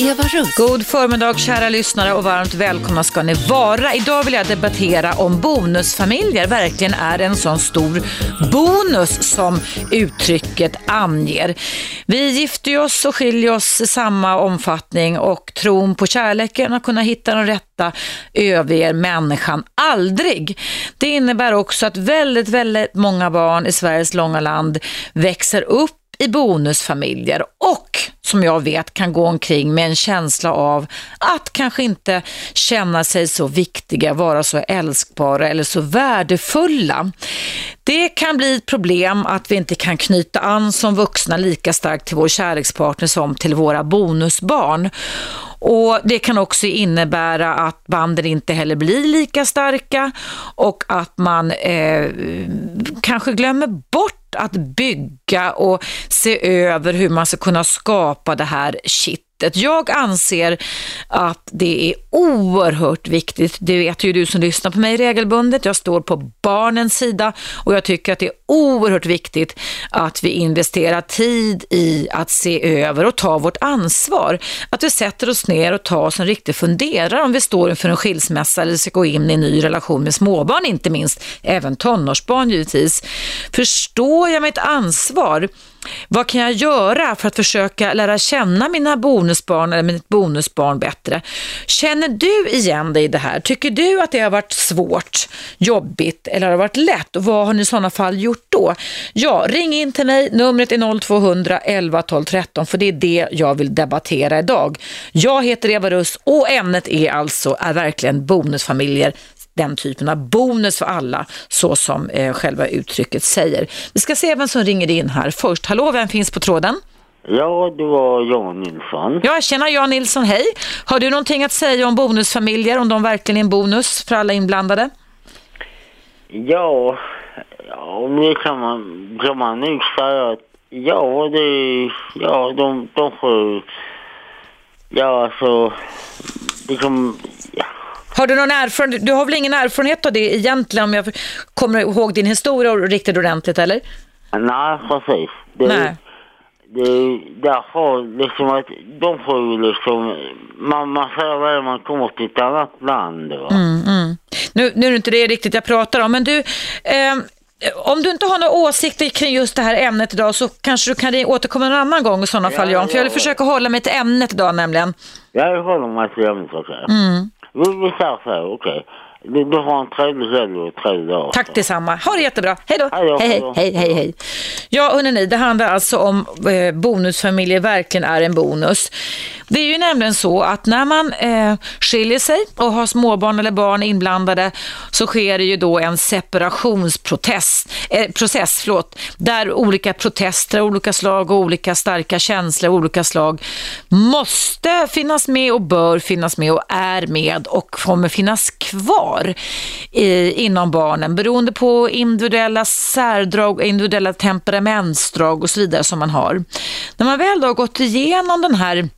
Eva Russ. God förmiddag kära lyssnare och varmt välkomna ska ni vara. Idag vill jag debattera om bonusfamiljer verkligen är en sån stor bonus som uttrycket anger. Vi gifter oss och skiljer oss i samma omfattning och tron på kärleken och kunna hitta den rätta överger människan aldrig. Det innebär också att väldigt, väldigt många barn i Sveriges långa land växer upp i bonusfamiljer och som jag vet kan gå omkring med en känsla av att kanske inte känna sig så viktiga, vara så älskbara eller så värdefulla. Det kan bli ett problem att vi inte kan knyta an som vuxna lika starkt till vår kärlekspartner som till våra bonusbarn. Och Det kan också innebära att banden inte heller blir lika starka och att man eh, kanske glömmer bort att bygga och se över hur man ska kunna skapa det här shit jag anser att det är oerhört viktigt. Det vet ju du som lyssnar på mig regelbundet. Jag står på barnens sida och jag tycker att det är oerhört viktigt att vi investerar tid i att se över och ta vårt ansvar. Att vi sätter oss ner och tar oss en riktig funderare om vi står inför en skilsmässa eller ska gå in i en ny relation med småbarn inte minst, även tonårsbarn givetvis. Förstår jag mitt ansvar? Vad kan jag göra för att försöka lära känna mina bonusbarn eller mitt bonusbarn bättre? Känner du igen dig i det här? Tycker du att det har varit svårt, jobbigt eller har det varit lätt? Och vad har ni i sådana fall gjort då? Ja, ring in till mig. Numret är 0200 11 12 13 för det är det jag vill debattera idag. Jag heter Eva Russ och ämnet är alltså är verkligen bonusfamiljer den typen av bonus för alla, så som eh, själva uttrycket säger. Vi ska se vem som ringer in här först. Hallå, vem finns på tråden? Ja, det var Jan Nilsson. Ja, tjena Jan Nilsson, hej. Har du någonting att säga om bonusfamiljer, om de verkligen är en bonus för alla inblandade? Ja, ja det kan man, kan man nog säga att ja, det, ja, de, de får, ja alltså, liksom, ja, har du någon erfarenhet? Du har väl ingen erfarenhet av det egentligen om jag kommer ihåg din historia riktigt ordentligt eller? Nej, precis. Det, Nej. Det, därför liksom att de får ju liksom, man, man säger väl man kommer till ett annat land. Mm, mm. Nu, nu är det inte det riktigt jag pratar om, men du, eh, om du inte har några åsikter kring just det här ämnet idag så kanske du kan återkomma en annan gång i sådana ja, fall Jan. För jag vill ja. försöka hålla mig till ämnet idag nämligen. Jag håller mig till ämnet också. Mm. Vi, vi säger så, okej. Okay. Du, du har en trevlig helg och trevlig dag. Tack detsamma. Ha det jättebra. Hej då. Hej, hej, hej, hej, hej. Ja, hörni, det handlar alltså om eh, bonusfamiljer verkligen är en bonus. Det är ju nämligen så att när man eh, skiljer sig och har småbarn eller barn inblandade så sker det ju då en separationsprocess, eh, process, förlåt, där olika protester, olika slag och olika starka känslor, olika slag måste finnas med och bör finnas med och är med och kommer finnas kvar i, inom barnen beroende på individuella särdrag, individuella temperamentsdrag och så vidare som man har. När man väl då har gått igenom den här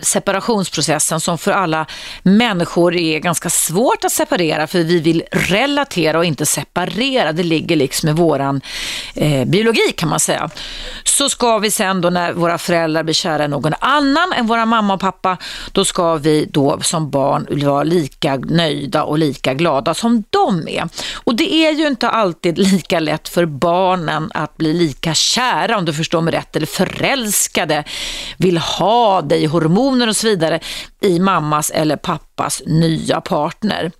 separationsprocessen som för alla människor är ganska svårt att separera för vi vill relatera och inte separera. Det ligger liksom i våran eh, biologi kan man säga. Så ska vi sen då när våra föräldrar blir kära i någon annan än våra mamma och pappa, då ska vi då som barn vara lika nöjda och lika glada som de är. Och det är ju inte alltid lika lätt för barnen att bli lika kära om du förstår mig rätt eller förälskade, vill ha dig hormon relationer och så vidare i mammas eller pappas nya partner.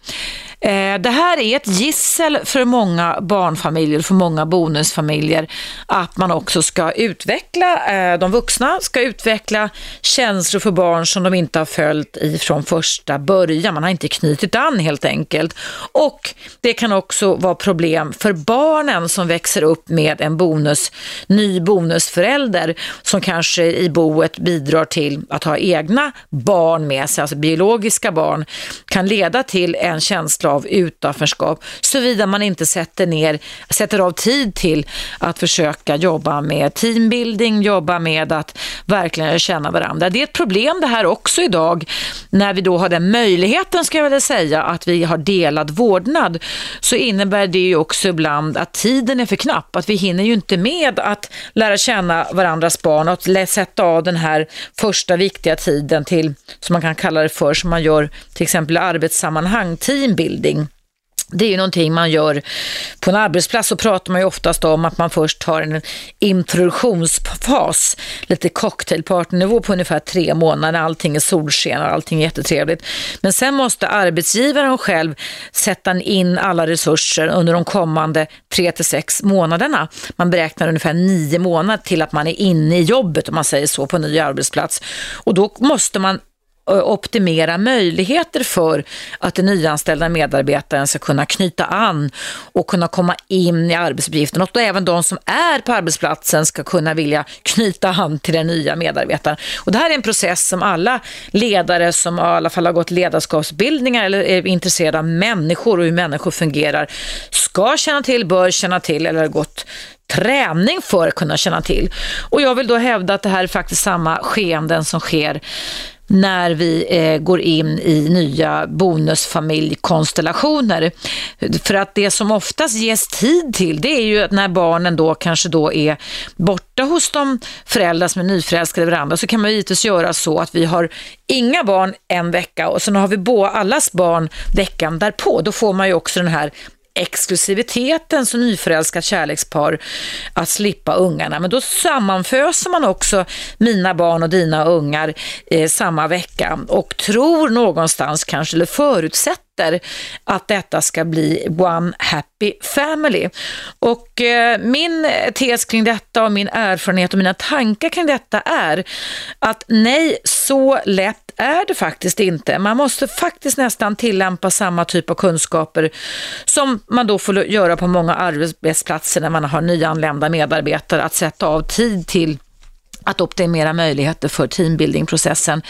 Eh, det här är ett gissel för många barnfamiljer, för många bonusfamiljer, att man också ska utveckla, eh, de vuxna ska utveckla känslor för barn som de inte har följt ifrån första början. Man har inte knutit an helt enkelt. Och det kan också vara problem för barnen som växer upp med en bonus, ny bonusförälder som kanske i boet bidrar till att ha egna barn med sig, alltså biologiska barn, kan leda till en känsla av utanförskap såvida man inte sätter, ner, sätter av tid till att försöka jobba med teambuilding, jobba med att verkligen känna varandra. Det är ett problem det här också idag när vi då har den möjligheten ska jag väl säga att vi har delad vårdnad så innebär det ju också ibland att tiden är för knapp, att vi hinner ju inte med att lära känna varandras barn och sätta av den här första viktiga tiden till, som man kan kalla det för, som man gör till exempel i arbetssammanhang, teambuilding. Det är ju någonting man gör på en arbetsplats så pratar man ju oftast om att man först har en introduktionsfas, lite cocktailpartynivå på ungefär tre månader, allting är solsken och allting är jättetrevligt. Men sen måste arbetsgivaren själv sätta in alla resurser under de kommande tre till sex månaderna. Man beräknar ungefär nio månader till att man är inne i jobbet om man säger så på en ny arbetsplats. Och då måste man Eh, optimera möjligheter för att den nyanställda medarbetaren ska kunna knyta an och kunna komma in i arbetsuppgiften och även de som är på arbetsplatsen ska kunna vilja knyta an till den nya medarbetaren. Och det här är en process som alla ledare som i alla fall har gått ledarskapsbildningar eller är intresserade av människor och hur människor fungerar ska känna till, bör känna till eller har gått träning för att kunna känna till. Och jag vill då hävda att det här är faktiskt samma skeenden som sker när vi eh, går in i nya bonusfamiljkonstellationer. För att det som oftast ges tid till det är ju att när barnen då kanske då är borta hos de föräldrar som är nyförälskade varandra så kan man givetvis göra så att vi har inga barn en vecka och sen har vi bo allas barn veckan därpå. Då får man ju också den här exklusiviteten som nyförälskat kärlekspar att slippa ungarna. Men då sammanföser man också mina barn och dina ungar eh, samma vecka och tror någonstans kanske, eller förutsätter att detta ska bli one happy family. Och eh, min tes kring detta och min erfarenhet och mina tankar kring detta är att nej, så lätt är det faktiskt inte. Man måste faktiskt nästan tillämpa samma typ av kunskaper som man då får göra på många arbetsplatser när man har nyanlända medarbetare, att sätta av tid till att optimera möjligheter för teambuildingprocessen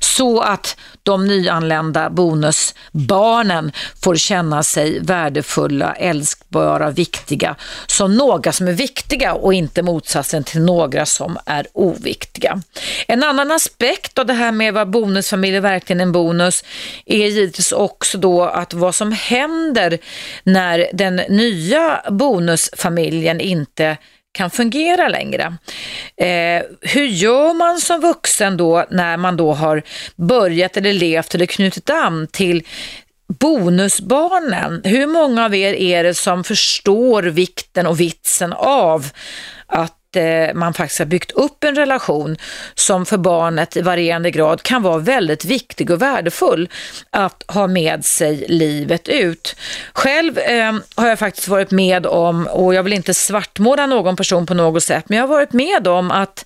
så att de nyanlända bonusbarnen får känna sig värdefulla, älskbara, viktiga som några som är viktiga och inte motsatsen till några som är oviktiga. En annan aspekt av det här med vad bonusfamilj är en bonus är givetvis också då att vad som händer när den nya bonusfamiljen inte kan fungera längre. Eh, hur gör man som vuxen då när man då har börjat eller levt eller knutit an till bonusbarnen? Hur många av er är det som förstår vikten och vitsen av att Eh, man faktiskt har byggt upp en relation som för barnet i varierande grad kan vara väldigt viktig och värdefull att ha med sig livet ut. Själv eh, har jag faktiskt varit med om, och jag vill inte svartmåla någon person på något sätt, men jag har varit med om att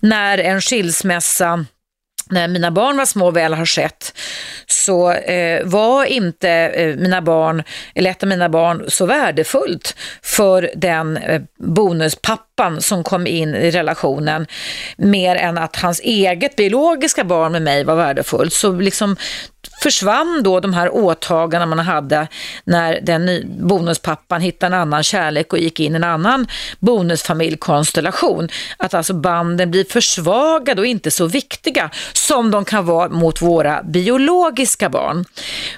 när en skilsmässa när mina barn var små väl har skett så eh, var inte eh, mina barn, eller ett av mina barn så värdefullt för den eh, bonuspappan som kom in i relationen mer än att hans eget biologiska barn med mig var värdefullt. Så liksom försvann då de här åtagandena man hade när den bonuspappan hittade en annan kärlek och gick in i en annan bonusfamiljkonstellation. Att alltså banden blir försvagade och inte så viktiga som de kan vara mot våra biologiska barn.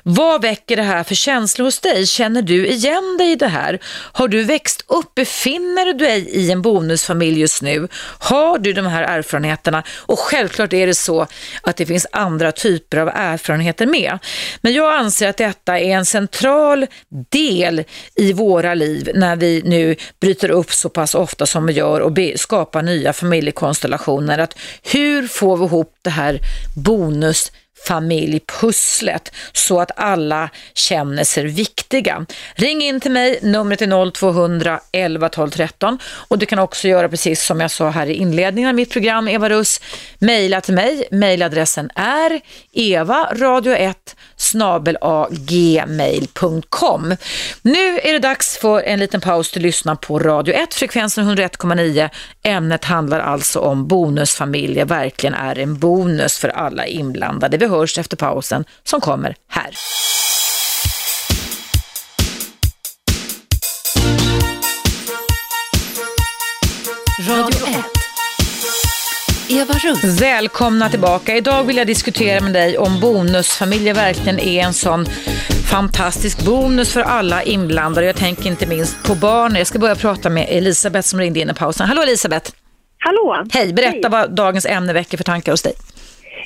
Vad väcker det här för känslor hos dig? Känner du igen dig i det här? Har du växt upp? Befinner du dig i en bonusfamilj just nu? Har du de här erfarenheterna? Och självklart är det så att det finns andra typer av erfarenheter med. Men jag anser att detta är en central del i våra liv när vi nu bryter upp så pass ofta som vi gör och skapar nya familjekonstellationer. Att hur får vi ihop det här bonus familjpusslet så att alla känner sig viktiga. Ring in till mig, numret är 0200 11 12 13 och du kan också göra precis som jag sa här i inledningen av mitt program, Eva Russ, mejla till mig. Mejladressen är evaradio1 snabelagmail.com. Nu är det dags för en liten paus till att lyssna på Radio 1, frekvensen 101,9. Ämnet handlar alltså om bonusfamiljer, verkligen är en bonus för alla inblandade. Vi hörs efter pausen som kommer här. Radio 1. Eva Russ. Välkomna tillbaka. Idag vill jag diskutera med dig om bonusfamiljer verkligen är en sån fantastisk bonus för alla inblandade. Jag tänker inte minst på barn. Jag ska börja prata med Elisabeth som ringde in i pausen. Hallå Elisabeth! Hallå! Hej, berätta vad dagens ämne väcker för tankar hos dig.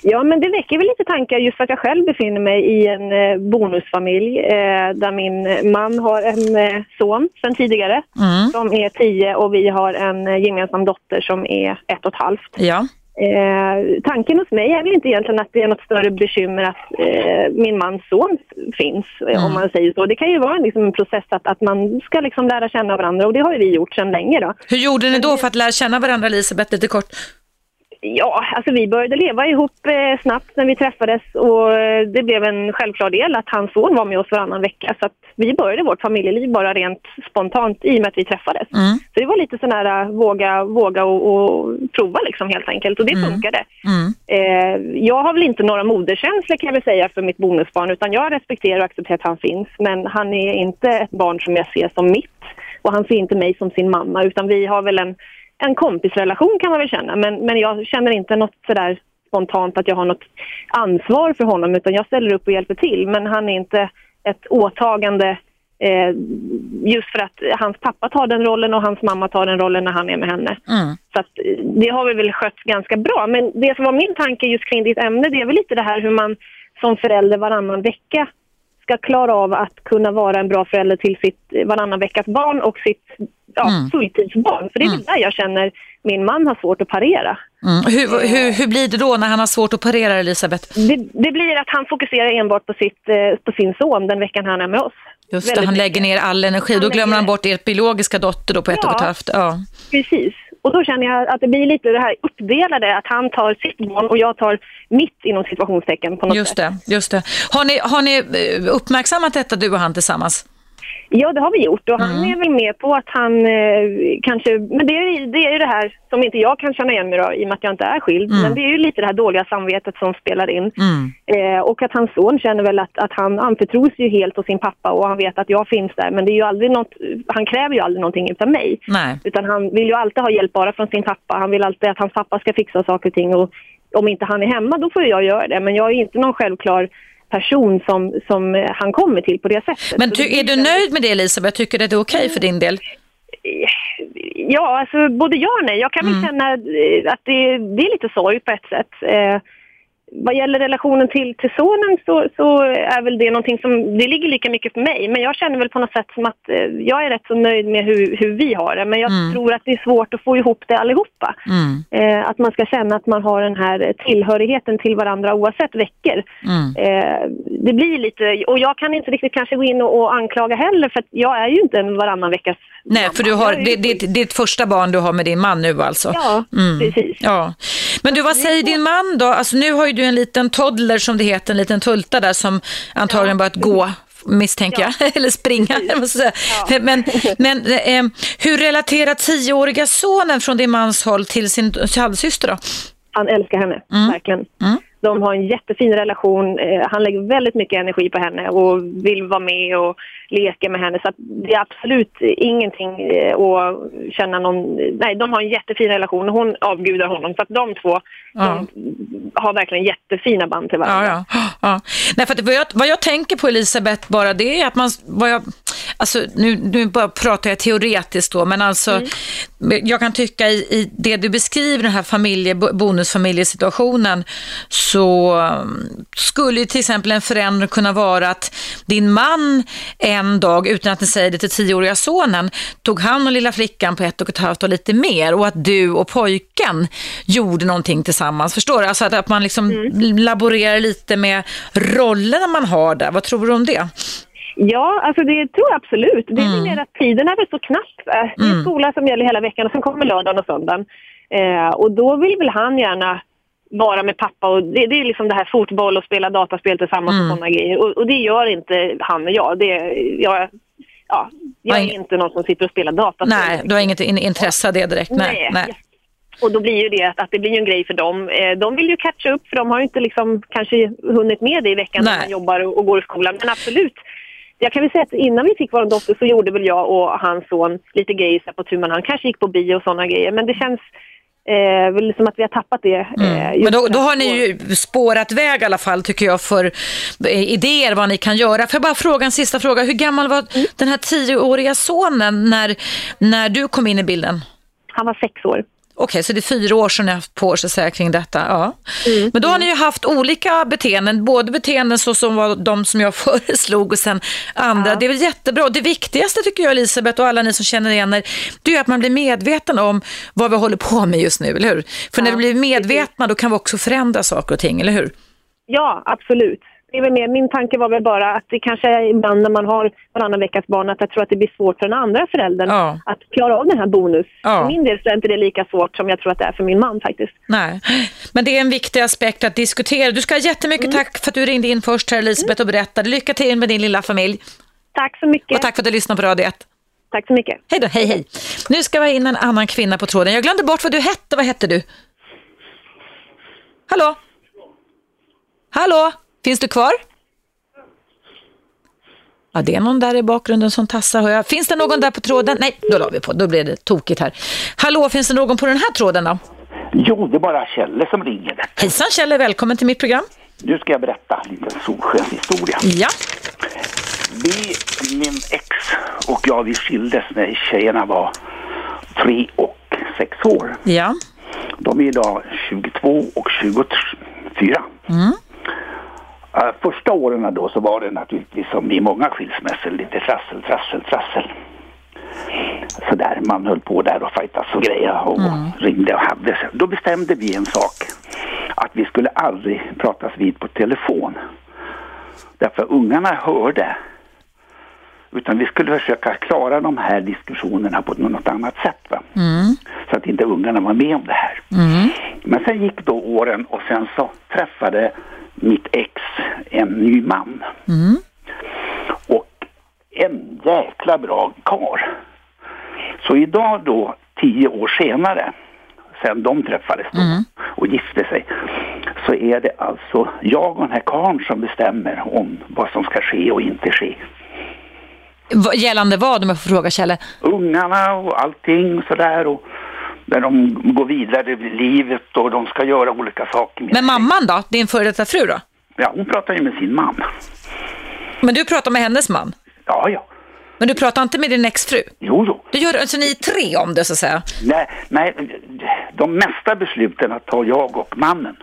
Ja, men det väcker väl lite tankar just för att jag själv befinner mig i en eh, bonusfamilj eh, där min man har en eh, son sedan tidigare Mm. som är tio och vi har en eh, gemensam dotter som är ett och ett halvt. Ja. Eh, tanken hos mig är väl inte egentligen att det är något större bekymmer att eh, min mans son finns, Mm. om man säger så. Det kan ju vara en, liksom, en process att, att man ska liksom lära känna varandra och det har vi gjort sedan länge. Då. Hur gjorde ni då för att lära känna varandra Elisabeth lite kort? Ja, alltså vi började leva ihop eh, snabbt när vi träffades och eh, det blev en självklar del att hans son var med oss varannan vecka. Så att vi började vårt familjeliv bara rent spontant i och med att vi träffades. Mm. Så det var lite sån här uh, våga, våga och, och prova liksom helt enkelt och det funkade. Mm. Eh, jag har väl inte några moderkänslor kan jag säga för mitt bonusbarn utan jag respekterar och accepterar att han finns men han är inte ett barn som jag ser som mitt och han ser inte mig som sin mamma utan vi har väl en, en kompisrelation kan man väl känna men, men jag känner inte något sådär spontant att jag har något ansvar för honom utan jag ställer upp och hjälper till men han är inte ett åtagande eh, just för att hans pappa tar den rollen och hans mamma tar den rollen när han är med henne. Mm. Så att, eh, det har vi väl skött ganska bra. Men det som var min tanke just kring ditt ämne, det är väl lite det här hur man som förälder varannan vecka ska klara av att kunna vara en bra förälder till sitt eh, varannan veckas barn och sitt ja, Mm. fulltidsbarn. För det är väl där jag känner min man har svårt att parera. Mm. Hur, hur, hur blir det då när han har svårt att parera Elisabeth? Det, det blir att han fokuserar enbart på, sitt, eh, på sin son den veckan han är med oss. Just det, han lägger ner all energi. Han Då glömmer han bort er biologiska dotter då på ett Ja. och ett halvt. Ja. Precis. Och då känner jag att det blir lite det här uppdelade, att han tar sitt barn och jag tar mitt inom situationstecken på något Just sätt. det, just det. Har ni, har ni eh, uppmärksammat detta du och han tillsammans? Ja, det har vi gjort och han Mm. är väl med på att han eh, kanske, men det är, det är ju det här som inte jag kan känna igen mig då, i och med att jag inte är skild, Mm. men det är ju lite det här dåliga samvetet som spelar in. Mm. Eh, och att hans son känner väl att, att han anförtros ju helt åt sin pappa och han vet att jag finns där, men det är ju aldrig något, han kräver ju aldrig någonting utav mig. Nej. Utan han vill ju alltid ha hjälp bara från sin pappa. Han vill alltid att hans pappa ska fixa saker och ting. Och om inte han är hemma, då får jag göra det. Men jag är inte någon självklar person som, som han kommer till på det sättet. Men ty, är du nöjd med det Elisabeth? Tycker du att det är okej för din del? Ja, alltså både ja och nej. Jag kan Mm. väl känna eh, att det, det är lite sorg på ett sätt. Eh, vad gäller relationen till, till sonen så, så är väl det någonting som, det ligger lika mycket för mig. Men jag känner väl på något sätt som att eh, jag är rätt så nöjd med hur, hur vi har det. Men jag Mm. tror att det är svårt att få ihop det allihopa. Mm. Eh, att man ska känna att man har den här tillhörigheten till varandra oavsett veckor. Mm. Eh, det blir lite, och jag kan inte riktigt kanske gå in och, och anklaga heller för att jag är ju inte en varannan veckas Nej, mamma. för du har, det, det, det är ditt första barn du har med din man nu alltså? Ja, Mm. precis. Ja. Men du, vad säger din man då? Alltså nu har ju du en liten toddler som det heter, en liten tulta där som antagligen börjat gå misstänker jag, eller springa. säga. Men, men eh, hur relaterar tioåriga sonen från din mans håll till sin halvsyster då? Han älskar henne, verkligen. Mm. De har en jättefin relation. Eh, han lägger väldigt mycket energi på henne och vill vara med och leka med henne. Så det är absolut ingenting eh, att känna någon... Nej, de har en jättefin relation och hon avgudar honom. Så att de två Ja. de har verkligen jättefina band till varandra. Ja, ja. ja. Nej, för att vad, jag, vad jag tänker på Elisabeth bara det är att man, vad jag, alltså nu, nu bara pratar jag teoretiskt då, men alltså jag kan tycka i, i det du beskriver den här familje, bonusfamiljesituationen så um, skulle till exempel en förändring kunna vara att din man en dag, utan att ni säger det till tioåriga sonen, tog hand om lilla flickan på ett och ett halvt och lite mer och att du och pojken gjorde någonting tillsammans. Förstår du? Alltså att, att man liksom laborerar lite med rollerna man har där. Vad tror du om det? Ja, alltså det tror jag absolut. Det är Mm. mer att tiden är väl så knapp. va? Det är skola som gäller hela veckan och sen kommer lördagen och söndagen. Eh, och då vill väl han gärna vara med pappa och det, det är liksom det här fotboll och spela dataspel tillsammans Mm. och sådana grejer. Och, och det gör inte han och jag. Det, jag, ja, jag är inte någon som sitter och spelar dataspel. Nej, du har inget in- intresse av det direkt? Nej. Nej. nej. Och då blir ju det att, det blir en grej för dem. Eh, de vill ju catcha upp för de har ju inte liksom kanske hunnit med det i veckan Nej. när man jobbar och, och går i skolan. Men absolut. Jag kan väl säga att innan vi fick vår dotter så gjorde väl jag och hans son lite grejer på tu man hand. Kanske gick på bio och sådana grejer. Men det känns eh, väl som att vi har tappat det. Eh, just Men då, då har ni ju spårat väg i alla fall tycker jag för eh, idéer vad ni kan göra. Får jag bara fråga en sista fråga. Hur gammal var Mm. den här tioåriga sonen när, när du kom in i bilden? Han var sex år. Okej, så det är fyra år sedan ni har haft på er så att säga, kring detta. Ja. Mm. Men då har ni ju haft olika beteenden, både beteenden så som var de som jag föreslog och sen andra. Det är väl jättebra. Det viktigaste tycker jag Elisabeth och alla ni som känner igen er, det är att man blir medveten om vad vi håller på med just nu, eller hur? För när vi blir medvetna då kan vi också förändra saker och ting, eller hur? Ja, absolut. Väl mer, min tanke var väl bara att det kanske är ibland när man har varannan veckas barn att jag tror att det blir svårt för den andra föräldern Ja. att klara av den här bonus. Ja. För min del så är inte det lika svårt som jag tror att det är för min man faktiskt. Nej, men det är en viktig aspekt att diskutera. Du ska ha jättemycket tack för att du ringde in först här Elisabeth och berättade. Lycka till med din lilla familj Tack så mycket. och tack för att du lyssnade på Radio 1. Tack så mycket. Hej då, hej hej. Nu ska vi ha in en annan kvinna på tråden. Jag glömde bort vad du hette. Vad hette du? Hallå? Hallå? Finns du kvar? Ja, det är någon där i bakgrunden som tassar. hör jag. Finns det någon där på tråden? Nej, då la vi på. Då blev det tokigt här. Hallå, finns det någon på den här tråden då? Jo, det är bara Kjelle som ringer. Hejsan Kjell, välkommen till mitt program. Nu ska jag berätta en liten solskenshistoria. Ja, Vi, min ex och jag, vi skildes när tjejerna var tre och sex år. ja. De är idag 22 och 24. Eh, första åren då så var det naturligtvis som i många skilsmässor lite trassel, trassel, trassel. Så där man höll på där och fightas och grejer och ringde och hade sig. Då bestämde vi en sak. Att vi skulle aldrig pratas vid på telefon. Därför ungarna hörde. Utan vi skulle försöka klara de här diskussionerna på något annat sätt. Va? Så att inte ungarna var med om det här. Men sen gick då åren och sen så träffade mitt ex en ny man. Och en jäkla bra karl. Så idag då, tio år senare, sen de träffades då och gifte sig, så är det alltså jag och den här karln som bestämmer om vad som ska ske och inte ske. Gällande vad om jag får fråga Kjelle? ungarna och allting sådär och när de går vidare i livet och de ska göra olika saker. med Men mamman då? Din före detta fru då? Ja, hon pratar ju med sin man. Men du pratar med hennes man? Ja, ja. Men du pratar inte med din exfru? Jo, jo. Du gör alltså ni är tre om det så att säga? Nej, nej, de mesta besluten att ta jag och mannen.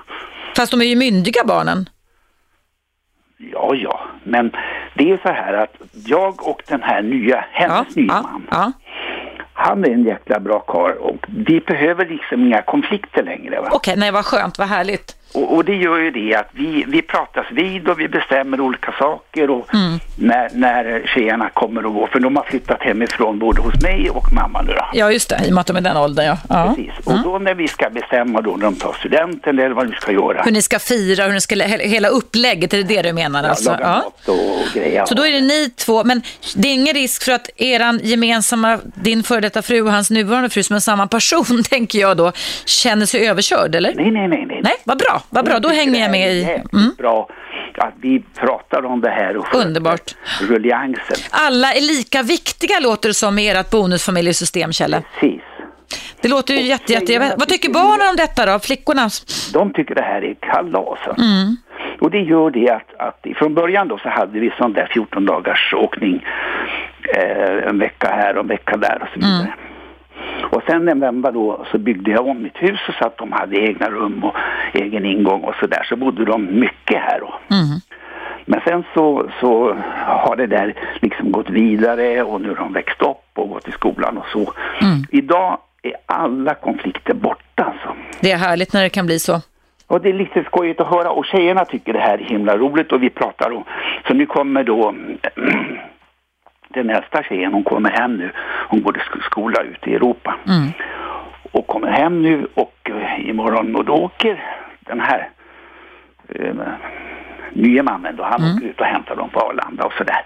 Fast de är ju myndiga barnen. Ja, ja. Men det är så här att jag och den här nya, hennes nya ja, man. ja. Han är en jäkla bra karl och vi behöver liksom inga konflikter längre. Okej, Okej, nej vad skönt, vad härligt. Och, och det gör ju det att vi, vi pratas vid och vi bestämmer olika saker och när, när tjejerna kommer och går. För de har flyttat hemifrån både hos mig och mamma nu då. Ja, just det, i och med att de är den åldern ja. ja. Precis. Och då när vi ska bestämma då när de tar studenten eller vad vi ska göra. Hur ni ska fira, hur ni ska, he- hela upplägget, är det det du menar Ja, alltså? Ja. och grejer. Så då är det ni två, men det är ingen risk för att eran gemensamma, din före detta fru och hans nuvarande fru som är samma person, tänker jag då, känner sig överkörd, eller? Nej, nej, nej, nej. Nej, vad bra, vad bra, då hänger jag med i. Mm. bra att vi pratar om det här och Underbart. rulliansen. Alla är lika viktiga låter det som i ert bonusfamiljesystem, Kjelle. Precis. Det låter ju jätte, jätte... Vad tycker barnen om detta då, flickorna? De tycker det här är kalas. Mm. Och det gör det att, att från början då så hade vi sån där 14 dagars åkning. Eh, en vecka här och en vecka där och så vidare. Mm. Och sen en vända då så byggde jag om mitt hus så att de hade egna rum och egen ingång och så där. Så bodde de mycket här då. Mm. Men sen så, så har det där liksom gått vidare och nu har de växt upp och gått i skolan och så. Mm. Idag är alla konflikter borta alltså. Det är härligt när det kan bli så. Och det är lite skojigt att höra och tjejerna tycker det här är himla roligt och vi pratar om. Så nu kommer då den äldsta tjejen, hon kommer hem nu. Hon går sk- skola ute i Europa. Och kommer hem nu och eh, imorgon och då åker den här eh, nya mannen då, han åker ut och hämtar dem på Arlanda och sådär.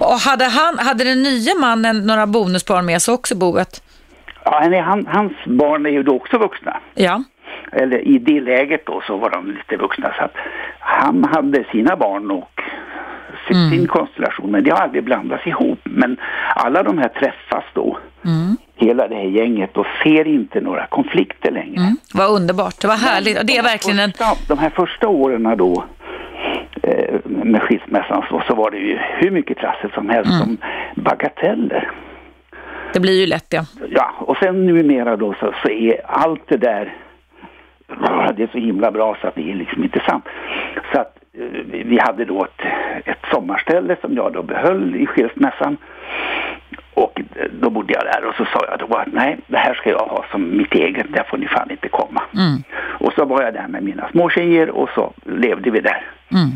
Och hade, han, hade den nya mannen några bonusbarn med sig också i boet? Ja, nej, han, hans barn är ju då också vuxna. Ja. Eller i det läget då så var de lite vuxna. Så att han hade sina barn och sin, Mm. sin konstellation. Men det har aldrig blandats ihop. Men alla de här träffas då. Mm. Hela det här gänget och ser inte några konflikter längre. Mm. Vad underbart, det var härligt. Och det är verkligen en... de här första åren då eh, med skilsmässan så, så var det ju hur mycket trassel som helst Mm. om bagateller. Det blir ju lätt det. Ja, och sen numera då så, så är allt det där det är så himla bra så att det är liksom inte sant. Så att vi- vi hade då ett, ett sommarställe som jag då behöll i skilsmässan. Och eh, då bodde jag där och så sa jag då att nej, det här ska jag ha som mitt eget, där får ni fan inte komma. Mm. Och så var jag där med mina små tjejer och så levde vi där. Mm.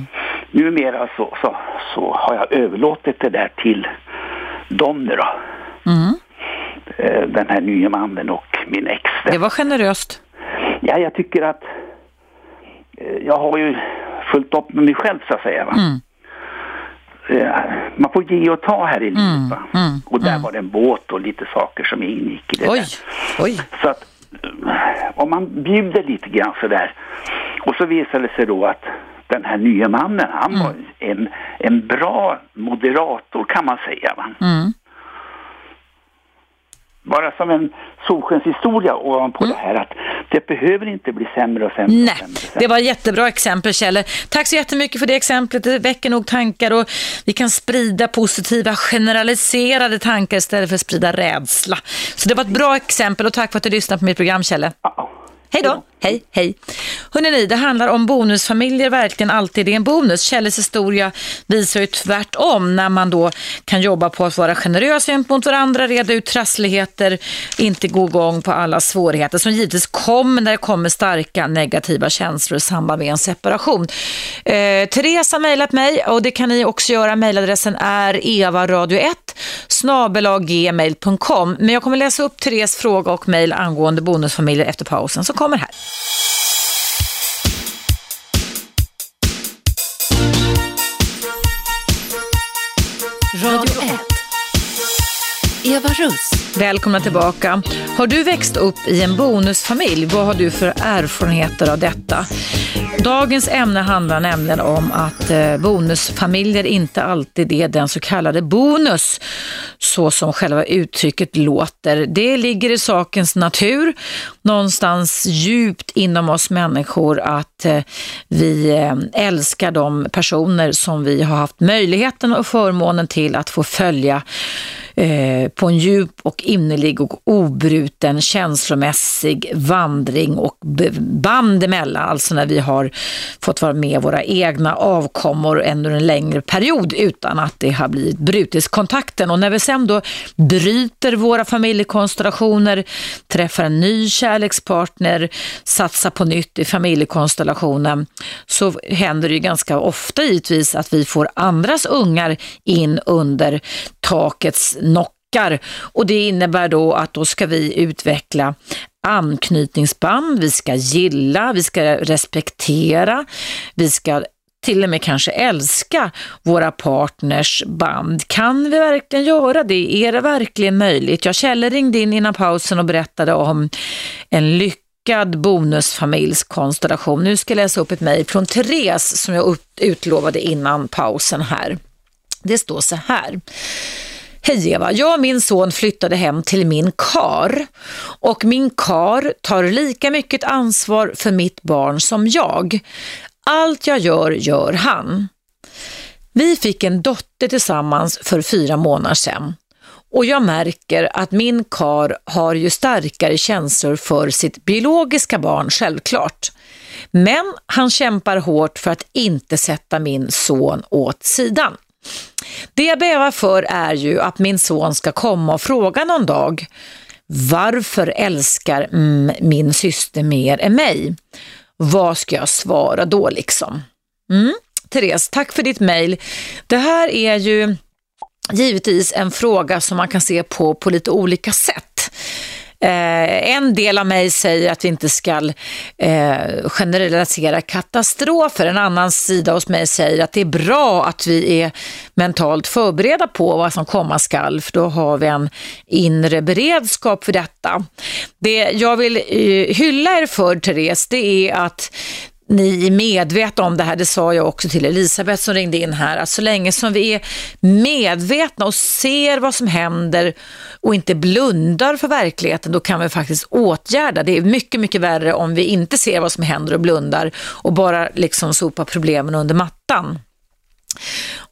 Numera så, så, så har jag överlåtit det där till dem nu då. Mm. Eh, Den här nya mannen och min ex. Det var generöst. Ja, jag tycker att eh, jag har ju fullt upp med mig själv så att säga. Va? Mm. Eh, Man får ge och ta här i livet. Mm, Va? mm, och där mm. var det en båt och lite saker som ingick i det Oj, där. oj. Så att eh, om man bjuder lite grann sådär och så visade det sig då att den här nya mannen, han var en, en bra moderator kan man säga. Va? Mm. Bara som en solskenshistoria ovanpå det här att det behöver inte bli sämre och sämre. och Nej, sämre, sämre. det var jättebra exempel Kjell. Tack så jättemycket för det exemplet. Det väcker nog tankar och vi kan sprida positiva generaliserade tankar istället för att sprida rädsla. Så det var ett bra exempel och tack för att du lyssnade på mitt program Kjell. Ja. Hej då, hej, hej. Hörrni, det handlar om bonusfamiljer, verkligen alltid är en bonus. Kjelles historia visar ju tvärtom när man då kan jobba på att vara generös gentemot varandra, reda ut trassligheter, inte gå igång på alla svårigheter som givetvis kommer när det kommer starka negativa känslor i samband med en separation. Eh, Therese har mejlat mig och det kan ni också göra. Mejladressen är evaradio1 snabelaggmail.com. Men jag kommer läsa upp Therese fråga och mejl angående bonusfamiljer efter pausen som kommer här. Radio 1. Eva Russ. Välkomna tillbaka. Har du växt upp i en bonusfamilj? Vad har du för erfarenheter av detta? Dagens ämne handlar nämligen om att eh, bonusfamiljer inte alltid är den så kallade bonus, så som själva uttrycket låter. Det ligger i sakens natur, någonstans djupt inom oss människor, att eh, vi eh, älskar de personer som vi har haft möjligheten och förmånen till att få följa eh, på en djup och innerlig och obruten känslomässig vandring och band emellan, alltså när vi har fått vara med våra egna avkommor under en längre period utan att det har blivit brutits kontakten. Och när vi sen då bryter våra familjekonstellationer, träffar en ny kärlekspartner, satsar på nytt i familjekonstellationen, så händer det ju ganska ofta givetvis att vi får andras ungar in under takets knockar Och det innebär då att då ska vi utveckla anknytningsband, vi ska gilla, vi ska respektera, vi ska till och med kanske älska våra partners band. Kan vi verkligen göra det? Är det verkligen möjligt? Jag Kjelle ringde in innan pausen och berättade om en lyckad bonusfamiljskonstellation. Nu ska jag läsa upp ett mejl från Therese som jag utlovade innan pausen här. Det står så här. Hej Eva, jag och min son flyttade hem till min kar och min kar tar lika mycket ansvar för mitt barn som jag. Allt jag gör, gör han. Vi fick en dotter tillsammans för fyra månader sedan och jag märker att min kar har ju starkare känslor för sitt biologiska barn, självklart. Men han kämpar hårt för att inte sätta min son åt sidan. Det jag bävar för är ju att min son ska komma och fråga någon dag varför älskar mm, min syster mer än mig? Vad ska jag svara då liksom? Mm. Therese, tack för ditt mejl. Det här är ju givetvis en fråga som man kan se på på lite olika sätt. Eh, en del av mig säger att vi inte ska eh, generalisera katastrofer. En annan sida hos mig säger att det är bra att vi är mentalt förberedda på vad som komma skall, för då har vi en inre beredskap för detta. Det jag vill eh, hylla er för, Therese, det är att ni är medvetna om det här, det sa jag också till Elisabeth som ringde in här, att så länge som vi är medvetna och ser vad som händer och inte blundar för verkligheten, då kan vi faktiskt åtgärda. Det är mycket, mycket värre om vi inte ser vad som händer och blundar och bara liksom sopar problemen under mattan.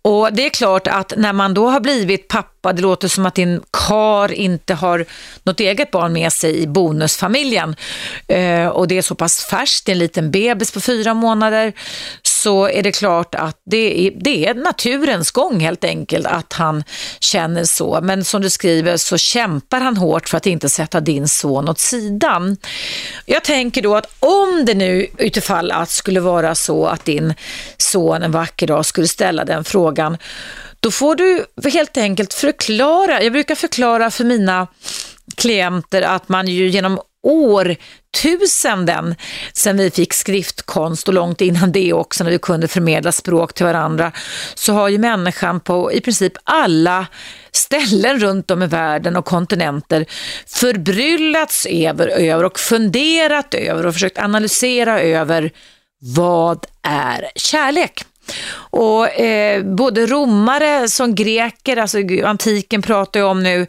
Och det är klart att när man då har blivit pappa, det låter som att din kar inte har något eget barn med sig i bonusfamiljen. Eh, och det är så pass färskt, det är en liten bebis på fyra månader, så är det klart att det är, det är naturens gång helt enkelt att han känner så. Men som du skriver så kämpar han hårt för att inte sätta din son åt sidan. Jag tänker då att om det nu utifall att skulle vara så att din son en vacker dag skulle ställa den frågan, då får du helt enkelt förklara. Jag brukar förklara för mina klienter att man ju genom årtusenden sedan vi fick skriftkonst och långt innan det också när vi kunde förmedla språk till varandra så har ju människan på i princip alla ställen runt om i världen och kontinenter förbryllats över, över och funderat över och försökt analysera över vad är kärlek? Och eh, både romare som greker, alltså antiken pratar jag om nu,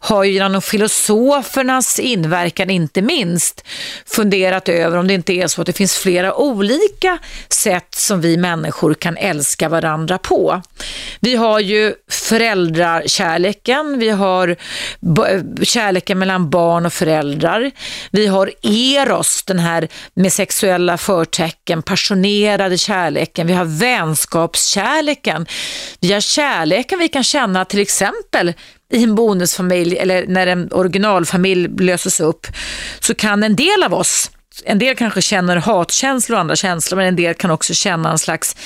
har ju genom filosofernas inverkan inte minst funderat över om det inte är så att det finns flera olika sätt som vi människor kan älska varandra på. Vi har ju föräldrakärleken, vi har kärleken mellan barn och föräldrar, vi har eros, den här med sexuella förtecken, passionerade kärleken, vi har vänskapskärleken. Vi har kärleken vi kan känna till exempel i en bonusfamilj eller när en originalfamilj löses upp så kan en del av oss en del kanske känner hatkänslor och andra känslor men en del kan också känna en slags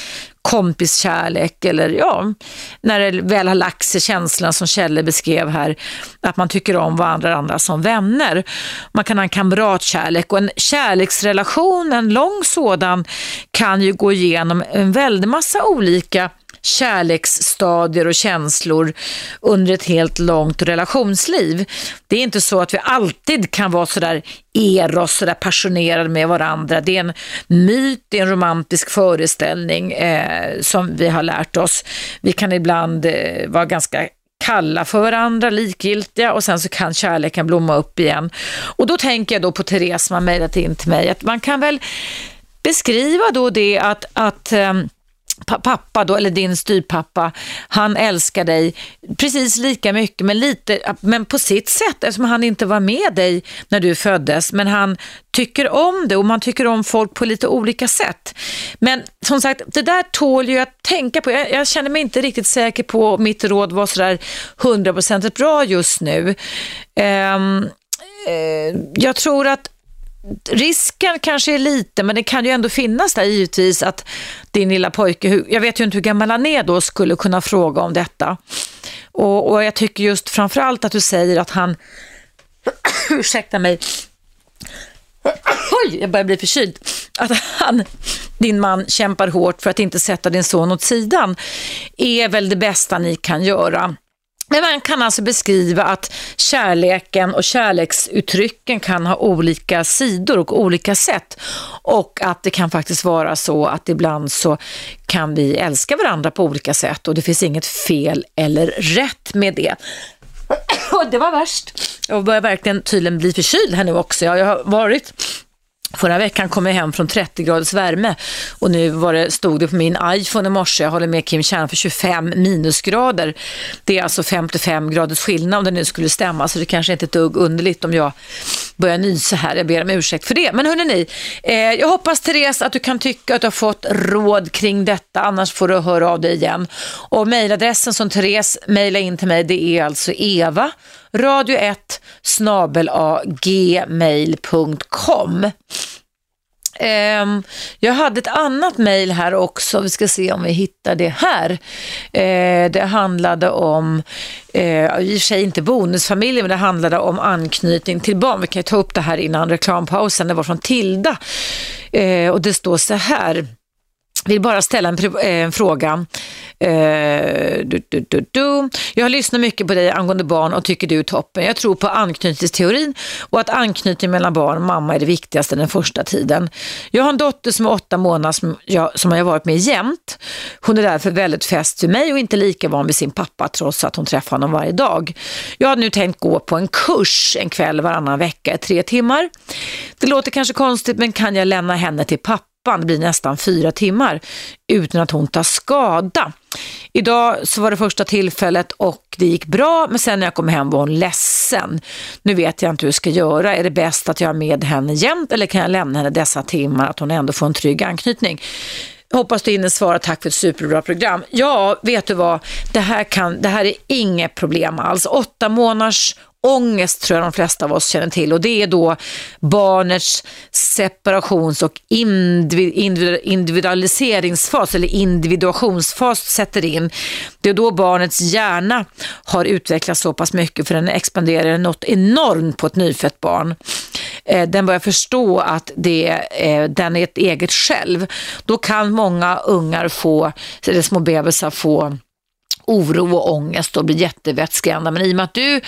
kompiskärlek eller ja, när det väl har lagt sig känslan som Kjelle beskrev här, att man tycker om varandra andra som vänner. Man kan ha en kamratkärlek och en kärleksrelation, en lång sådan, kan ju gå igenom en väldig massa olika kärleksstadier och känslor under ett helt långt relationsliv. Det är inte så att vi alltid kan vara sådär eros, sådär passionerade med varandra. Det är en myt, det är en romantisk föreställning eh, som vi har lärt oss. Vi kan ibland eh, vara ganska kalla för varandra, likgiltiga och sen så kan kärleken blomma upp igen. Och då tänker jag då på Therese som har mejlat in till mig att man kan väl beskriva då det att, att ehm, pappa då, eller din styrpappa, han älskar dig precis lika mycket men, lite, men på sitt sätt eftersom han inte var med dig när du föddes. Men han tycker om det och man tycker om folk på lite olika sätt. Men som sagt, det där tål ju att tänka på. Jag, jag känner mig inte riktigt säker på om mitt råd var sådär hundraprocentigt bra just nu. Um, uh, jag tror att risken kanske är lite, men det kan ju ändå finnas där givetvis att din lilla pojke, jag vet ju inte hur gammal han är då, skulle kunna fråga om detta. Och, och jag tycker just framförallt att du säger att han, ursäkta mig, oj, jag börjar bli förkyld, att han, din man kämpar hårt för att inte sätta din son åt sidan, är väl det bästa ni kan göra. Men man kan alltså beskriva att kärleken och kärleksuttrycken kan ha olika sidor och olika sätt. Och att det kan faktiskt vara så att ibland så kan vi älska varandra på olika sätt och det finns inget fel eller rätt med det. Och det var värst. Jag börjar verkligen tydligen bli förkyld här nu också. Jag har varit Förra veckan kom jag hem från 30 graders värme och nu var det, stod det på min iPhone i morse, jag håller med Kim Kärn för 25 minusgrader. Det är alltså 55 graders skillnad om det nu skulle stämma så det kanske inte är ett dugg underligt om jag börjar nysa här. Jag ber om ursäkt för det. Men hörni, eh, jag hoppas Therese att du kan tycka att du har fått råd kring detta, annars får du höra av dig igen. Och mejladressen som Therese mejlar in till mig det är alltså Eva radio1 snabelagmail.com ehm, jag hade ett annat mejl här också. Vi ska se om vi hittar det här. Eh, det handlade om, eh, i och för sig inte bonusfamiljer, men det handlade om anknytning till barn. Vi kan ju ta upp det här innan reklampausen. Det var från Tilda. Eh, och det står så här vill bara ställa en, eh, en fråga. Uh, du, du, du, jag har lyssnat mycket på dig angående barn och tycker du är toppen. Jag tror på anknytningsteorin och att anknytning mellan barn och mamma är det viktigaste den första tiden. Jag har en dotter som är åtta månader som jag, som jag varit med jämt. Hon är därför väldigt fäst vid mig och inte lika van vid sin pappa trots att hon träffar honom varje dag. Jag har nu tänkt gå på en kurs en kväll varannan vecka, i tre timmar. Det låter kanske konstigt men kan jag lämna henne till pappa det blir nästan fyra timmar utan att hon tar skada. Idag så var det första tillfället och det gick bra men sen när jag kom hem var hon ledsen. Nu vet jag inte hur jag ska göra. Är det bäst att jag är med henne jämt eller kan jag lämna henne dessa timmar att hon ändå får en trygg anknytning? Hoppas du hinner svara. Tack för ett superbra program. Ja, vet du vad? Det här, kan, det här är inget problem alls. Åtta månaders ångest tror jag de flesta av oss känner till och det är då barnets separations och individualiseringsfas eller individuationsfas sätter in. Det är då barnets hjärna har utvecklats så pass mycket för den expanderar något enormt på ett nyfött barn. Eh, den börjar förstå att det, eh, den är ett eget själv. Då kan många ungar få, eller små bebisar få oro och ångest och blir jättevettskrämda. Men i och med att du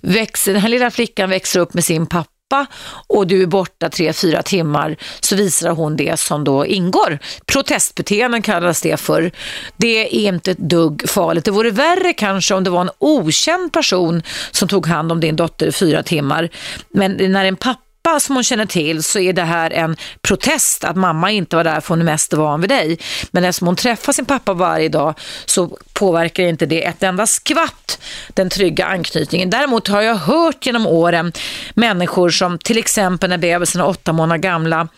växer, den här lilla flickan växer upp med sin pappa och du är borta tre, fyra timmar så visar hon det som då ingår. Protestbeteenden kallas det för. Det är inte ett dugg farligt. Det vore värre kanske om det var en okänd person som tog hand om din dotter i fyra timmar. Men när en pappa pappa som hon känner till så är det här en protest att mamma inte var där för hon är mest van vid dig. Men eftersom hon träffar sin pappa varje dag så påverkar inte det ett enda skvatt den trygga anknytningen. Däremot har jag hört genom åren människor som till exempel när bebisen är åtta månader gamla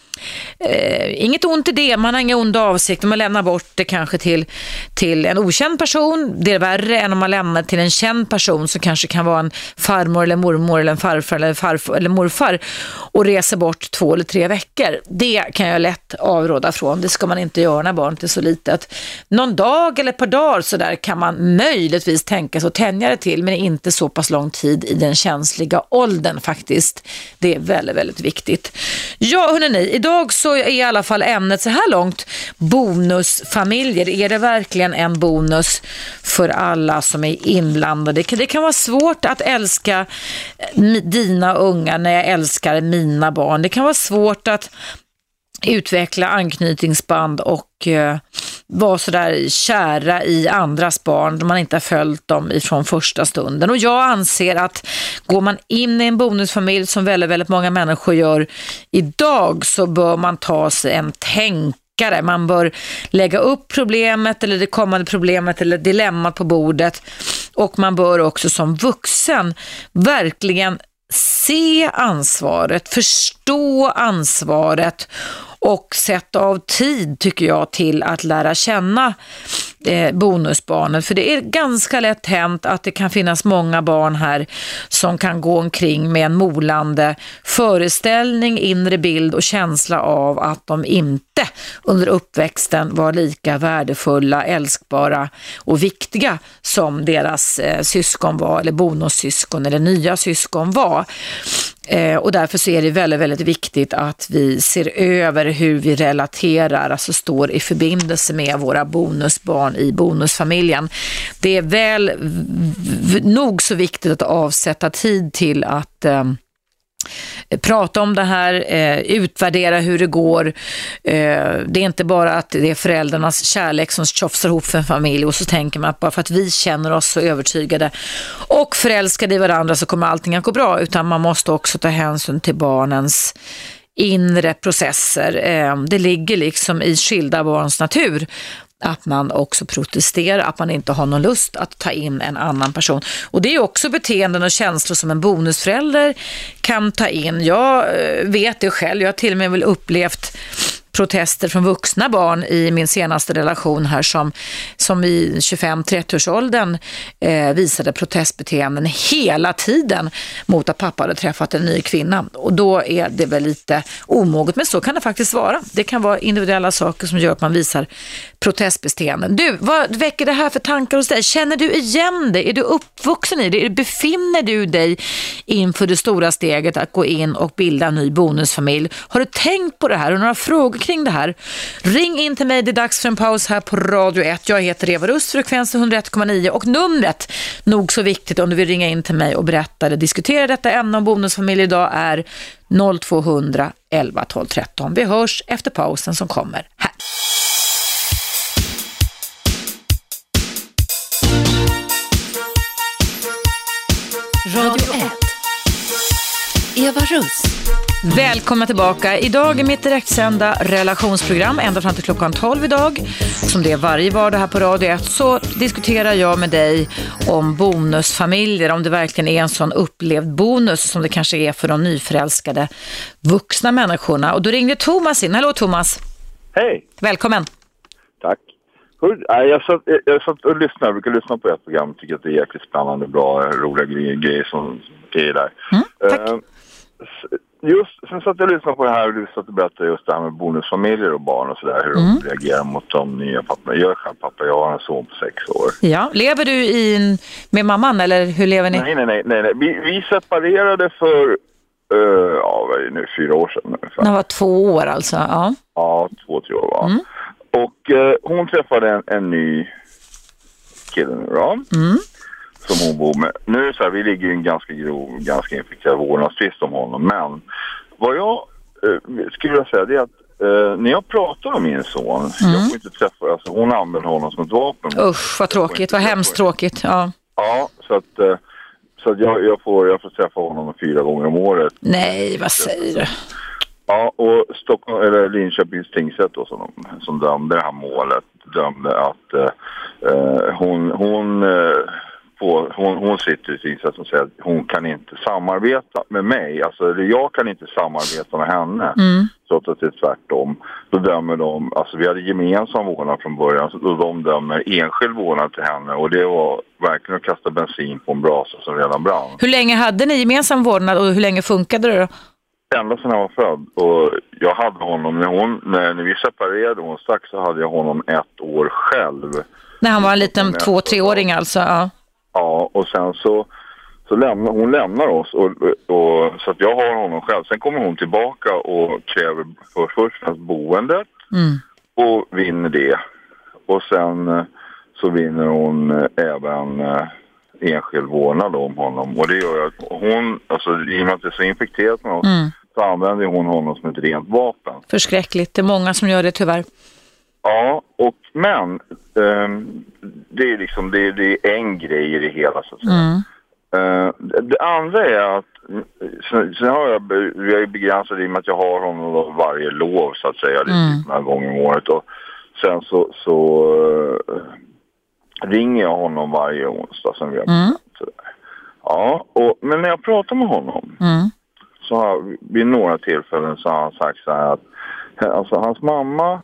Eh, inget ont i det, man har inga onda avsikter. Man lämnar bort det kanske till, till en okänd person. Det är värre än om man lämnar till en känd person som kanske kan vara en farmor eller mormor eller en farfar eller, farfar, eller morfar och reser bort två eller tre veckor. Det kan jag lätt avråda från. Det ska man inte göra när barnet är så litet. Någon dag eller ett par dagar så där kan man möjligtvis tänka sig att tänja det till men inte så pass lång tid i den känsliga åldern faktiskt. Det är väldigt, väldigt viktigt. Ja, hörni, idag så är i alla fall ämnet så här långt bonusfamiljer. Är det verkligen en bonus för alla som är inblandade? Det kan vara svårt att älska dina ungar när jag älskar mina barn. Det kan vara svårt att utveckla anknytningsband och eh, vara sådär kära i andras barn då man inte har följt dem ifrån första stunden. Och jag anser att går man in i en bonusfamilj som väldigt, väldigt många människor gör idag så bör man ta sig en tänkare. Man bör lägga upp problemet eller det kommande problemet eller dilemmat på bordet och man bör också som vuxen verkligen se ansvaret, förstå ansvaret och sätta av tid tycker jag till att lära känna eh, bonusbarnen. För det är ganska lätt hänt att det kan finnas många barn här som kan gå omkring med en molande föreställning, inre bild och känsla av att de inte under uppväxten var lika värdefulla, älskbara och viktiga som deras eh, syskon var, eller bonussyskon eller nya syskon var. Eh, och därför så är det väldigt, väldigt viktigt att vi ser över hur vi relaterar, alltså står i förbindelse med våra bonusbarn i bonusfamiljen. Det är väl nog så viktigt att avsätta tid till att eh, prata om det här, eh, utvärdera hur det går. Eh, det är inte bara att det är föräldrarnas kärlek som tjofsar ihop för en familj och så tänker man att bara för att vi känner oss så övertygade och förälskade i varandra så kommer allting att gå bra, utan man måste också ta hänsyn till barnens inre processer. Eh, det ligger liksom i skilda barns natur att man också protesterar, att man inte har någon lust att ta in en annan person. Och det är också beteenden och känslor som en bonusförälder kan ta in. Jag eh, vet det själv, jag har till och med väl upplevt protester från vuxna barn i min senaste relation här som, som i 25-30-årsåldern eh, visade protestbeteenden hela tiden mot att pappa hade träffat en ny kvinna. Och då är det väl lite omoget, men så kan det faktiskt vara. Det kan vara individuella saker som gör att man visar protestbeteenden. Du, vad väcker det här för tankar hos dig? Känner du igen det? Är du uppvuxen i det? Befinner du dig inför det stora steget att gå in och bilda en ny bonusfamilj? Har du tänkt på det här? Har du några frågor kring det här? Ring in till mig, det är dags för en paus här på Radio 1. Jag heter Eva Rust, frekvensen 101,9 och numret, nog så viktigt om du vill ringa in till mig och berätta eller diskutera detta ämne om bonusfamilj idag är 0200 11 12 13. Vi hörs efter pausen som kommer här. Radio 1. Eva Russ. Välkomna tillbaka. Idag är mitt direktsända relationsprogram ända fram till klockan 12 idag. Som det är varje vardag här på Radio 1 så diskuterar jag med dig om bonusfamiljer, om det verkligen är en sån upplevd bonus som det kanske är för de nyförälskade vuxna människorna. Och då ringde Thomas in. Hallå Thomas. Hej! Välkommen. Tack. Jag, satt, jag, satt och lyssnade, jag brukar lyssna på ert program, tycker att det är jäkligt spännande, bra, roliga grejer, grejer som är där. Mm, tack. S- just, sen satt jag och lyssnade på det här och du satt och berättade just det här med bonusfamiljer och barn och sådär, hur Mm. de reagerar mot de nya papporna. Jag är själv pappa, jag har en son på sex år. Ja, lever du i en, med mamman eller hur lever ni? Nej, nej, nej, nej, nej. Vi, vi separerade för, uh, ja vad är det nu, fyra år sedan ungefär. Det var två år alltså. Ja. Ja, två, tre år va. Mm. Och eh, hon träffade en, en ny kille nu då. Mm. Som hon bor med. Nu är det så här, vi ligger i en ganska grov, ganska infekterad vårdnadstvist om honom. Men vad jag eh, skulle vilja säga det är att eh, när jag pratar om min son, jag får inte träffa, alltså hon använder honom som ett vapen. Usch, vad tråkigt. Vad hemskt tråkigt. Ja. Ja, så att, eh, så jag, jag, får, jag får träffa honom fyra gånger om året. Nej, vad säger du? Ja, och Stockholm, eller Linköpings tingsrätt då, som, som dömde det här målet dömde att eh, eh, hon, hon, eh, på, hon, hon sitter i tingsrätten och säger att hon kan inte samarbeta med mig. Alltså, jag kan inte samarbeta med henne. Mm. Trots att det är tvärtom. Då dömer de, alltså vi hade gemensam vårdnad från början, då de dömer enskild vårdnad till henne. Och det var verkligen att kasta bensin på en brasa som redan brann. Hur länge hade ni gemensam vårdnad och hur länge funkade det då? ända sedan jag var född. Och jag hade honom, när, hon, när, vi separerade hon stack så hade jag honom ett år själv. När han var en liten två, treåring alltså? Ja. Ja, och sen så, så lämnar hon lämnar oss och, och, så att jag har honom själv. Sen kommer hon tillbaka och kräver för, först boendet Mm. och vinner det. Och sen eh, så vinner hon eh, även eh, enskild vårdnad om honom. Och det gör att hon, alltså i och med att det är så infekterat med oss, Mm. så använder hon honom som ett rent vapen. Förskräckligt. Det är många som gör det tyvärr. Ja, och, men ehm, det är liksom det, är- det är en grej i det hela så att säga. Mm. Eh, det- andra är att sen, sen har jag, be- vi har ju begränsat i och med att jag har honom varje lov så att säga, det är Mm. typ några gånger om året och sen så, så eh, ringer jag honom varje onsdag som vi har Mm. sådär. Ja, och, men när jag pratar med honom Mm. så har vid några tillfällen så har han sagt så här att alltså, hans mamma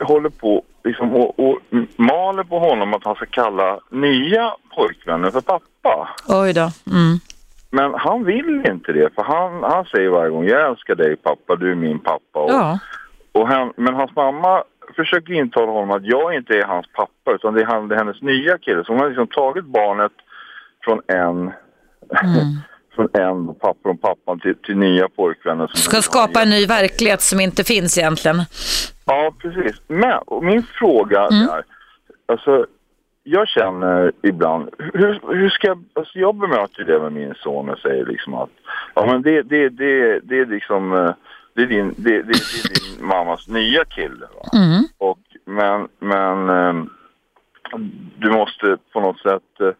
håller på liksom, och, och maler på honom att han ska kalla nya pojkvänner för pappa. Oj då. Mm. Men han vill inte det för han, han säger varje gång jag älskar dig pappa, du är min pappa. Och, Ja. och han, men hans mamma försöker intala honom att jag inte är hans pappa utan det är, han, det är hennes nya kille. Så hon har liksom tagit barnet från en Mm. från en pappa från pappan till, till nya pojkvänner. Som Ska skapa en ny verklighet som inte finns egentligen. Ja, precis. Men och min fråga Mm. är, alltså jag känner ibland, hur, hur ska jag, alltså jag bemöter det med min son och säger liksom att, ja men det, det, det, det är liksom, eh, det är din, det, det, det är din mammas nya kille va? Mm. Och, men, men ehm, du måste på något sätt, eh,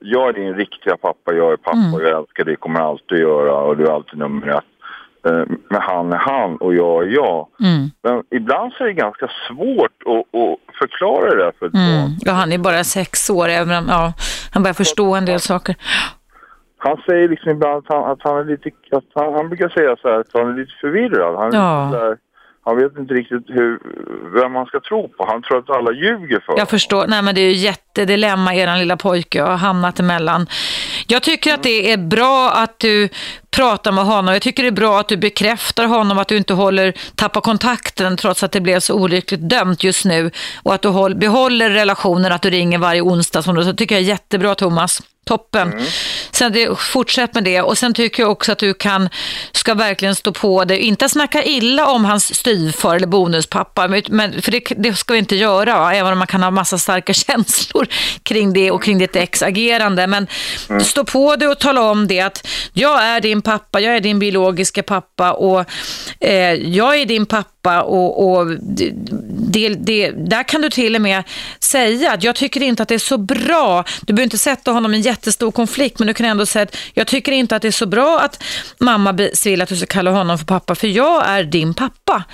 jag är din riktiga pappa, jag är pappa, Mm. jag älskar dig, kommer alltid göra och du är alltid nummer ett. Eh, Men han är han och jag är jag. Mm. Men ibland så är det ganska svårt att, att förklara det där för ett Mm. barn. Ja, han är bara sex år, även om ja, han börjar förstå en del saker. Han säger liksom ibland att han, att han är lite, att han, han brukar säga så här att han är lite förvirrad. Han är Ja. lite så här, han vet inte riktigt hur, vem man ska tro på. Han tror att alla ljuger för Jag förstår. Nej, men det är ju jättedilemma er lilla pojke har hamnat emellan. Jag tycker att det är bra att du pratar med honom. Jag tycker det är bra att du bekräftar honom, att du inte håller, tappar kontakten trots att det blev så olyckligt dömt just nu. Och att du håll, behåller relationen, att du ringer varje onsdag. Som du, så tycker jag är jättebra Thomas. Toppen. Mm. Sen det, fortsätt med det. Och sen tycker jag också att du kan, ska verkligen stå på dig. Inte snacka illa om hans styvfar eller bonuspappa. Men, för det, det, ska vi inte göra, även om man kan ha massa starka känslor kring det och kring ditt ex agerande. Men mm stå på dig och tala om det att jag är din pappa, jag är din biologiska pappa och eh, jag är din pappa och, och det, det, där kan du till och med säga att jag tycker inte att det är så bra. Du behöver inte sätta honom i en jättestor konflikt men du kan ändå säga att jag tycker inte att det är så bra att mamma vill att du ska kalla honom för pappa för jag är din pappa.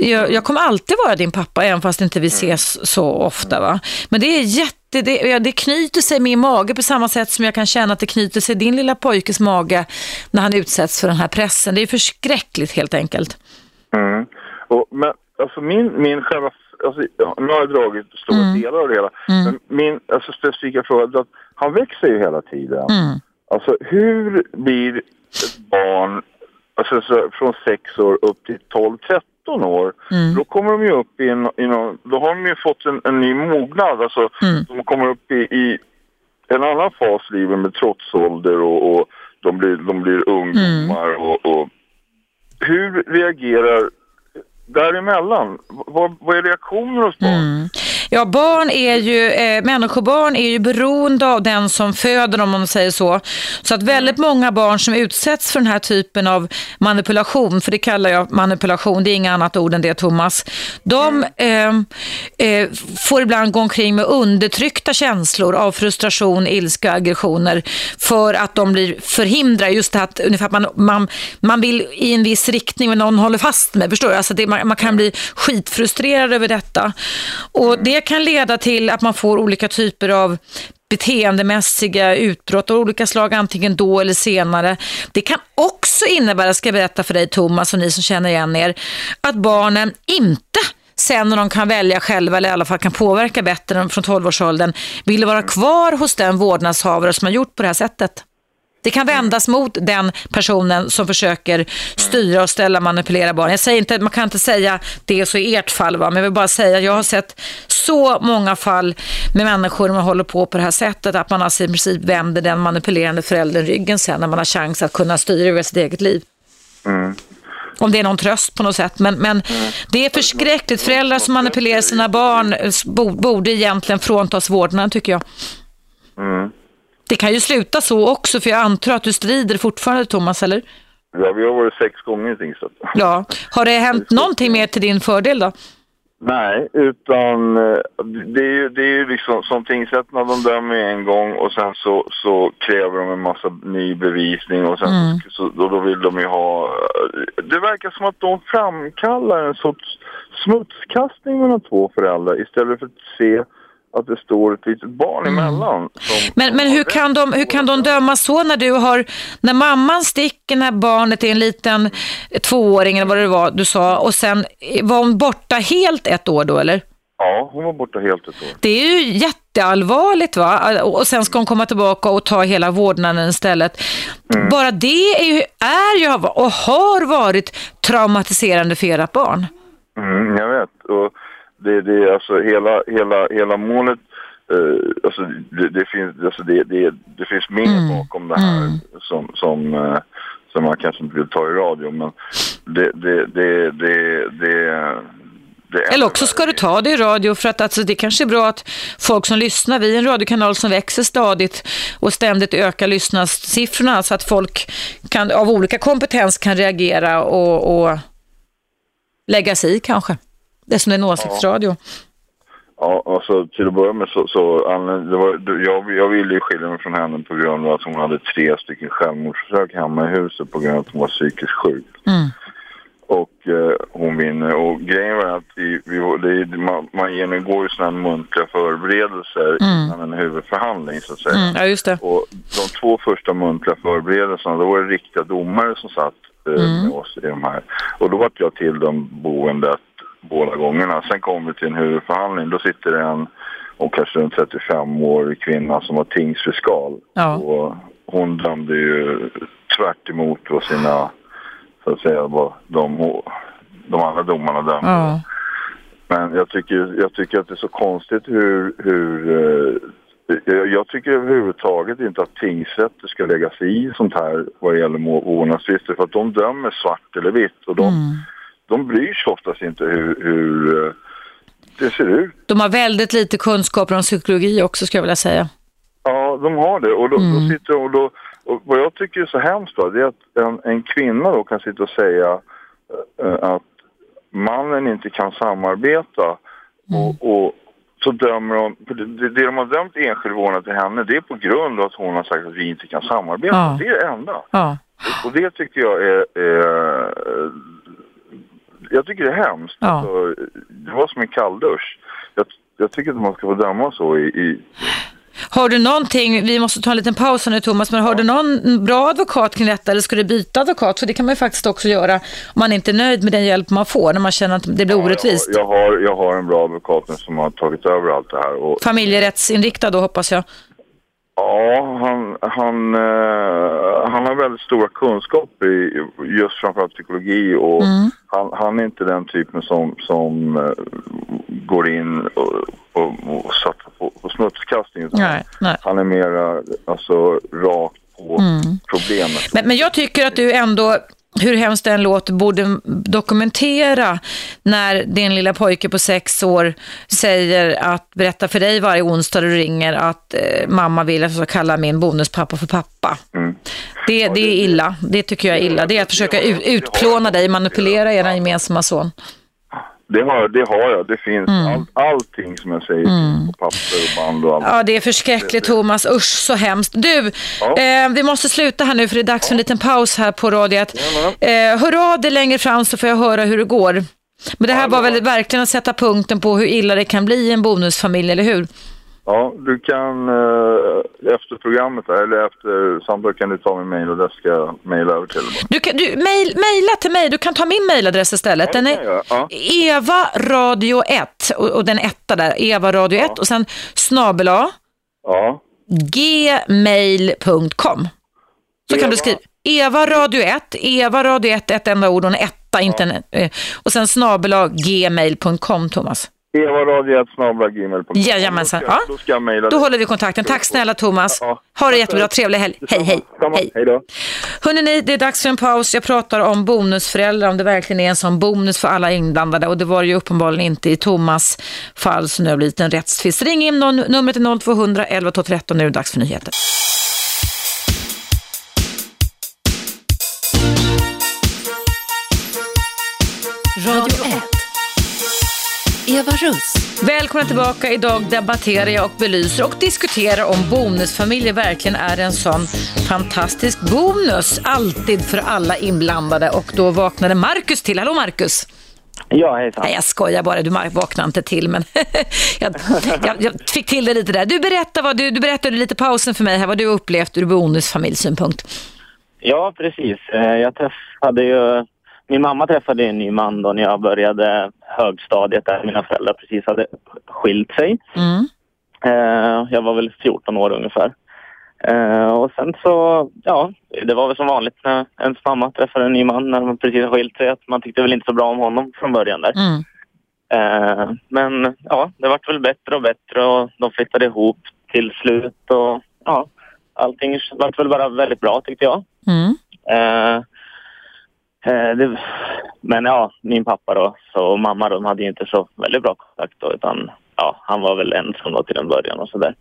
Jag, jag, kommer alltid vara din pappa, även fast inte vi ses så ofta. Va? Men det är jätte, det, det knyter sig min mage på samma sätt som jag kan känna att det knyter sig din lilla pojkes mage när han utsätts för den här pressen. Det är förskräckligt helt enkelt. Mm. Och, men alltså min, min själva, alltså, ja, nu har jag dragit stora mm. delar av det hela, mm. men min alltså, specifika fråga är att han växer ju hela tiden. Mm. Alltså hur blir ett barn alltså, så, från 6 år upp till 12-13 år, mm. då kommer de ju upp i en, i någon, då har de ju fått en, en ny mognad, alltså mm. de kommer upp i, i, en annan fas i livet med trotsålder och, och de, blir, de blir ungdomar mm. och, och hur reagerar däremellan? Vad, vad är reaktionen hos barn? Mm. Ja, barn är ju, eh, människobarn är ju beroende av den som föder dem om man säger så. Så att väldigt många barn som utsätts för den här typen av manipulation, för det kallar jag manipulation, det är inget annat ord än det Thomas, de eh, eh, får ibland gå omkring med undertryckta känslor av frustration, ilska, aggressioner för att de blir förhindrade. Just det att ungefär att man, man, man vill i en viss riktning men någon håller fast med, förstår du? Alltså det, man, man kan bli skitfrustrerad över detta. Och det det kan leda till att man får olika typer av beteendemässiga utbrott av olika slag, antingen då eller senare. Det kan också innebära, ska jag berätta för dig Thomas och ni som känner igen er, att barnen inte sen när de kan välja själva eller i alla fall kan påverka bättre än från 12-årsåldern vill vara kvar hos den vårdnadshavare som har gjort på det här sättet. Det kan vändas mot den personen som försöker styra och ställa manipulera barn. Jag säger inte, man kan inte säga det är så i ert fall, va? men jag vill bara säga jag har sett så många fall med människor som håller på på det här sättet att man alltså i princip vänder den manipulerande föräldern ryggen sen när man har chans att kunna styra över sitt eget liv. Mm. Om det är någon tröst på något sätt. Men, men mm. det är förskräckligt. Föräldrar som manipulerar sina barn borde egentligen fråntas vårdnaden tycker jag. Mm. Det kan ju sluta så också, för jag antar att du strider fortfarande, Thomas, eller? Ja, vi har varit sex gånger i tingsrätt. Ja. Har det hänt någonting mer till din fördel då? Nej, utan eh, det är ju, det är ju liksom som tingsrätterna, de dömer en gång och sen så, så kräver de en massa ny bevisning och sen mm. så, då, då vill de ju ha... Eh, det verkar som att de framkallar en sorts smutskastning mellan två föräldrar istället för att se att det står ett litet barn mm. emellan. Men men hur, kan de, hur kan de döma så när du har, när mamman sticker när barnet är en liten tvååring eller vad det var du sa och sen var hon borta helt ett år då eller? Ja, hon var borta helt ett år. Det är ju jätteallvarligt va? Och sen ska hon komma tillbaka och ta hela vårdnaden istället. Mm. Bara det är ju, är ju och har varit traumatiserande för ert barn. Mm, jag vet. Och det, det, alltså hela, hela, hela målet, uh, alltså det, det, finns, alltså det, det, det finns mer mm. bakom det här mm. som, som, uh, som man kanske inte vill ta i radio, men det, det, det, det, det eller också ska du ta det i radio för att alltså, det kanske är bra att folk som lyssnar, vi är en radiokanal som växer stadigt och ständigt ökar lyssnarsiffrorna så att folk kan, av olika kompetens kan reagera och, och lägga sig i kanske. Det är som en åsiktsradio. Ja, alltså till att börja med så, så det var, jag, jag ville ju skilja mig från henne på grund av att hon hade tre stycken självmordsförsök hemma i huset på grund av att hon var psykiskt sjuk. Mm. Och eh, hon vinner. Och grejen var att vi, vi, det, man, man genomgår ju sådana muntliga förberedelser mm. innan en huvudförhandling så att säga. Mm, ja, just det. Och de två första muntliga förberedelserna, då var det riktiga domare som satt eh, med oss i de här. Och då vart jag till de boendet båda gångerna. Sen kom vi till en huvudförhandling. Då sitter det en och kanske en 35-årig kvinna som var tingsfiskal. Ja. Och hon dömde ju tvärt emot vad sina, så att säga, vad de, de andra domarna dömde. Ja. Men jag tycker, jag tycker att det är så konstigt hur... hur eh, jag, tycker överhuvudtaget inte att tingsrätter ska lägga sig i sånt här vad det gäller vårdnadstvister för att de dömer svart eller vitt och de, de bryr sig oftast inte hur, hur eh, det ser ut. De har väldigt lite kunskaper om psykologi också skulle jag vilja säga. Ja, de har det. Och, då, då sitter, och, då, och vad jag tycker är så hemskt då, det är att en, en kvinna då kan sitta och säga eh, att mannen inte kan samarbeta och, och så dömer de, det det de har dömt enskild vårdnad till henne det är på grund av att hon har sagt att vi inte kan samarbeta. Ja. Det är det enda. Ja. Och det tycker jag är, är jag tycker det är hemskt. Ja. Alltså, det var som en kalldusch. Jag, jag tycker att man ska få döma så i, i Har du någonting, vi måste ta en liten paus nu Thomas, men har du någon bra advokat kring detta eller ska du byta advokat? För det kan man ju faktiskt också göra om man inte är nöjd med den hjälp man får, när man känner att det blir orättvist. Jag, jag, har, jag har en bra advokat som har tagit över allt det här. Och, Familjerättsinriktad då hoppas jag. Ja, han, han, eh, han har väldigt stora kunskaper i just framförallt psykologi och Mm. han, han är inte den typen som, som eh, går in och, och, och satsar på, på smutskastning. Nej, nej. Han är mera alltså, rakt på problemet. Mm. Men, men jag tycker att du ändå, hur hemskt det än låter, borde dokumentera när din lilla pojke på sex år säger att berätta för dig varje onsdag du ringer att eh, mamma vill att jag ska kalla min bonuspappa för pappa. Mm. Det, det är illa. Det tycker jag är illa. Det är att försöka ut, utplåna dig, manipulera er gemensamma son. Det har, det har jag. Det finns all, allting som jag säger finns på papper och band och allt. Ja, det är förskräckligt Thomas. Usch, så hemskt. Du, Ja. eh, vi måste sluta här nu för det är dags för en liten paus här på radiet. Eh, hör av dig längre fram så får jag höra hur det går. Men det här Ja, var väl verkligen att sätta punkten på hur illa det kan bli i en bonusfamilj, eller hur? Ja, du kan eh, efter programmet eller efter samtalet kan du ta min mail och där ska jag mejla över till dig. Du kan, du, mail, mejla till mig, du kan ta min mejladress istället. Den Ja, det kan är. Ja. Eva Radio 1 och, och den etta där, Eva Radio 1 och sen snabel A, Ja, gmail.com. Så kan Eva. du skriva Eva Radio 1, Eva Radio 1, ett enda ord och en etta, inte en, eh, och sen snabel gmail.com, Thomas. evaradiet.gmail.com Jajamensan, ja. då ska jag mejla Då dig. håller vi kontakten. Tack snälla Thomas. Ja. Ha det jättebra, trevlig helg. Hej, hej. Hej. Hej då. Hörrni, det är dags för en paus. Jag pratar om bonusföräldrar, om det verkligen är en sån bonus för alla inblandade. Och det var det ju uppenbarligen inte i Thomas fall, så nu har blivit en rättstvist. Ring in, någon, numret är 0200 11 12 13. Nu är det dags för nyheter. Radio 1. Eva Russ. Välkomna tillbaka. Idag debatterar jag och belyser och diskuterar om bonusfamiljer verkligen är en sån fantastisk bonus. Alltid för alla inblandade. Och då vaknade Marcus till. Hallå Marcus! Ja, hejsan. Nej, jag skojar bara. Du vaknade inte till, men jag, jag, jag fick till det lite där. Du, berättar vad du, du berättade lite pausen för mig här vad du upplevt ur bonusfamiljsynpunkt. Ja, precis. Eh, Jag träffade ju... Min mamma träffade en ny man då när jag började högstadiet där mina föräldrar precis hade skilt sig. Mm. Eh, Jag var väl 14 år ungefär. Eh, Och sen så, ja, det var väl som vanligt när ens mamma träffade en ny man när man precis har skilt sig. Att man tyckte väl inte så bra om honom från början där. Mm. Eh, Men ja, det vart väl bättre och bättre och de flyttade ihop till slut och ja, allting vart väl bara väldigt bra tyckte jag. Mm. Eh, det, men ja, min pappa då så, och mamma de hade ju inte så väldigt bra kontakt då utan ja, han var väl ensam då till en början och sådär.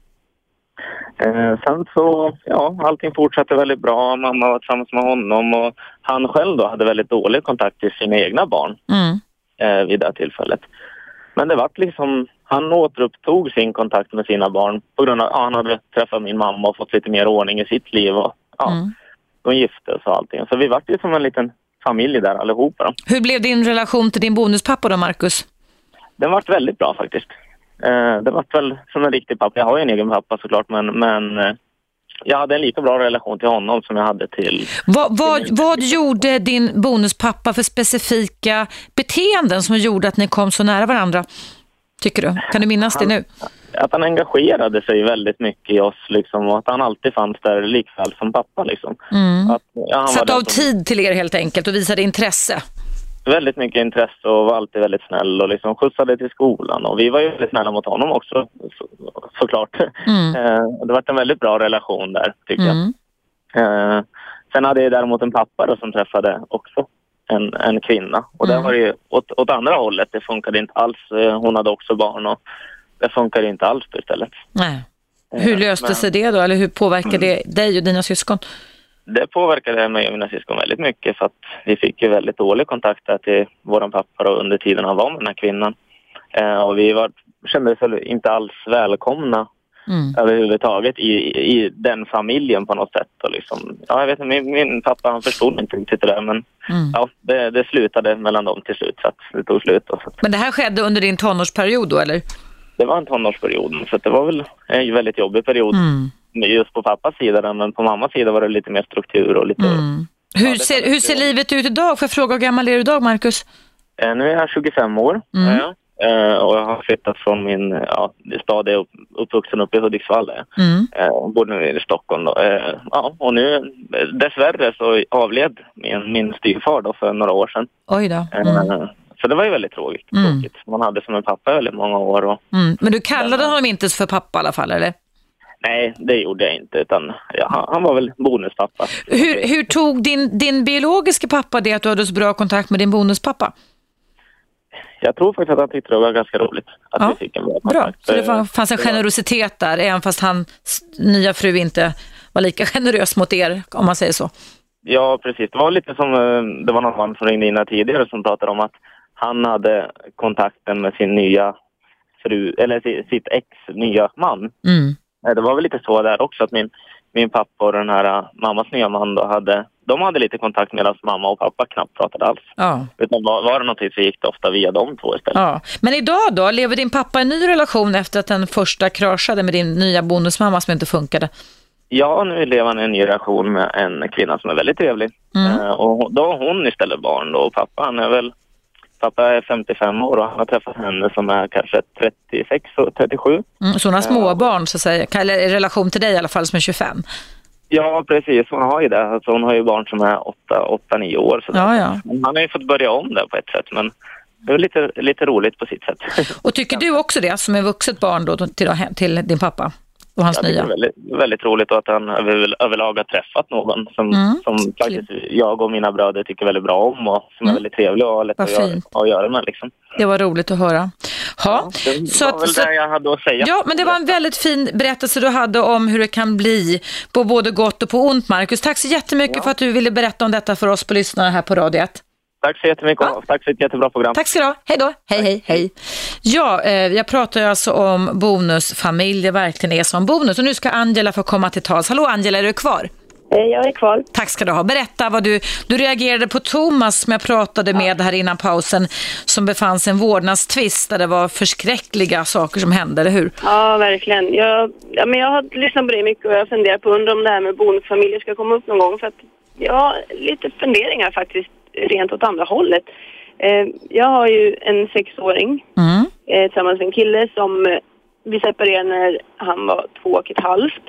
Eh, sen så, ja, allting fortsatte väldigt bra. Mamma var tillsammans med honom och han själv då hade väldigt dålig kontakt till sina egna barn Mm. eh, vid det här tillfället. Men det vart liksom, han återupptog sin kontakt med sina barn på grund av att ja, han hade träffat min mamma och fått lite mer ordning i sitt liv. Och, ja, Mm. De gifte sig och allting. Så vi vart ju som en liten familj där allihopa. Hur blev din relation till din bonuspappa då, Marcus? Den vart väldigt bra faktiskt. Eh, det vart väl som en riktig pappa. Jag har ju en egen pappa såklart men, men eh, jag hade en lika bra relation till honom som jag hade till... Vad, vad, vad gjorde din bonuspappa för specifika beteenden som gjorde att ni kom så nära varandra? Tycker du? Kan du minnas det nu? Att han engagerade sig väldigt mycket i oss liksom, och att han alltid fanns där likväl som pappa. Liksom. Mm. Att, ja, han var av som- tid till er helt enkelt och visade intresse. väldigt mycket intresse och var alltid väldigt snäll och liksom skjutsade till skolan. Och vi var ju väldigt snälla mot honom också, så, såklart. Mm. Eh, det var en väldigt bra relation där, tycker Mm. jag. Eh, sen hade jag däremot en pappa då, som träffade också en, en kvinna. Och där Mm. var det ju åt, åt andra hållet. Det funkade inte alls. Eh, Hon hade också barn och det funkade inte alls istället. Nej. Hur Eh, löste men- sig det då? Eller hur påverkade det dig och dina syskon? det påverkade mig och mina syskon väldigt mycket för att vi fick ju väldigt dålig kontakt där till våran pappa då, under tiden han var med den här kvinnan. Eh, och vi var, kände oss inte alls välkomna Mm. överhuvudtaget i, i den familjen på något sätt. Och liksom, ja, jag vet inte, min, min pappa han förstod inte riktigt det där men Mm. ja, det, det slutade mellan dem till slut så det tog slut. Och så Men det här skedde under din tonårsperiod då eller? det var en tonårsperiod så det var väl en väldigt jobbig period Mm. just på pappas sida men på mammas sida var det lite mer struktur och lite... Mm. Hur, det ser, hur ser livet ut idag? Får jag fråga hur gammal är du idag, Marcus? Eh, nu är jag 25 år Mm. är flyttat från min ja, stad, jag är upp, uppvuxen uppe i Hudiksvall. jag. Mm. Eh, bor nu i Stockholm. Då. Eh, ja, och nu eh, dessvärre så avled min, min styvfar då för några år sedan. Oj då. Eh, Mm. Så det var ju väldigt tråkigt. Mm. tråkigt. Man hade som en pappa väldigt många år. Och, Mm. Men du kallade honom inte för pappa i alla fall, eller? nej, det gjorde jag inte. Utan, ja, han, han var väl bonuspappa. Hur, hur tog din, din biologiska pappa det att du hade så bra kontakt med din bonuspappa? Jag tror faktiskt att han tyckte det var ganska roligt att Ja, vi fick en bra Bra, kontakt. så det var, fanns en generositet där, även fast hans nya fru inte var lika generös mot er, om man säger så. Ja, precis. Det var lite som, eh, det var någon man som ringde in här tidigare som pratade om att han hade kontakten med sin nya fru, eller si- sitt ex nya man. Mm. Eh, Det var väl lite så där också att min, min pappa och den här eh, mammas nya man då hade, de hade lite kontakt medan mamma och pappa knappt pratade alls. Ja. Utan var, var det någonting så gick det ofta via de två istället. Ja. Men idag då, lever din pappa i en ny relation efter att den första kraschade med din nya bonusmamma som inte funkade? Ja, nu lever han i en ny relation med en kvinna som är väldigt trevlig. Mm. Eh, och då har hon istället barn då och pappa han är väl Pappa är 55 år och han har träffat henne som är kanske 36 och 37. Mm. Så hon har småbarn, så att säga, eller i relation till dig i alla fall, som är 25. Ja, precis. Hon har ju det. Alltså, hon har ju barn som är 8-9 år. Så Ja, ja. Han har ju fått börja om där på ett sätt, men det är lite, lite roligt på sitt sätt. Och tycker du också det, som är vuxet barn då, till, till din pappa och hans tycker nya? det är väldigt, väldigt roligt att han över, överlag har träffat någon som, Mm. som faktiskt jag och mina bröder tycker väldigt bra om och som är Mm. väldigt trevlig och lätt att göra, att göra med. Liksom. Det var roligt att höra. Ja, Det så var att, väl så, det jag hade att säga. ja, men det var en väldigt fin berättelse du hade om hur det kan bli på både gott och på ont, Marcus. Tack så jättemycket för att du ville berätta om detta för oss på lyssnarna här på Radio 1. Tack så jättemycket Ja. tack för ett jättebra program. Tack ska du ha. Hej då. Hej, hej, hej. Ja, eh, jag pratar ju alltså om bonusfamiljer verkligen är som bonus. Och nu ska Angela få komma till tals. Hallå Angela, är du kvar? Eh, Jag är kvar. Tack ska du ha. Berätta vad du, du reagerade på Thomas som jag pratade med här innan pausen som befann sig i en vårdnadstvist där det var förskräckliga saker som hände, eller hur? Ja, verkligen. Jag, ja, men jag har lyssnat på det mycket och jag funderar på undrar om det här med bonusfamiljer ska komma upp någon gång. För att jag har lite funderingar faktiskt rent åt andra hållet. Eh, jag har ju en sexåring Mm. eh, tillsammans med en kille som eh, vi separerade när han var två och ett halvt.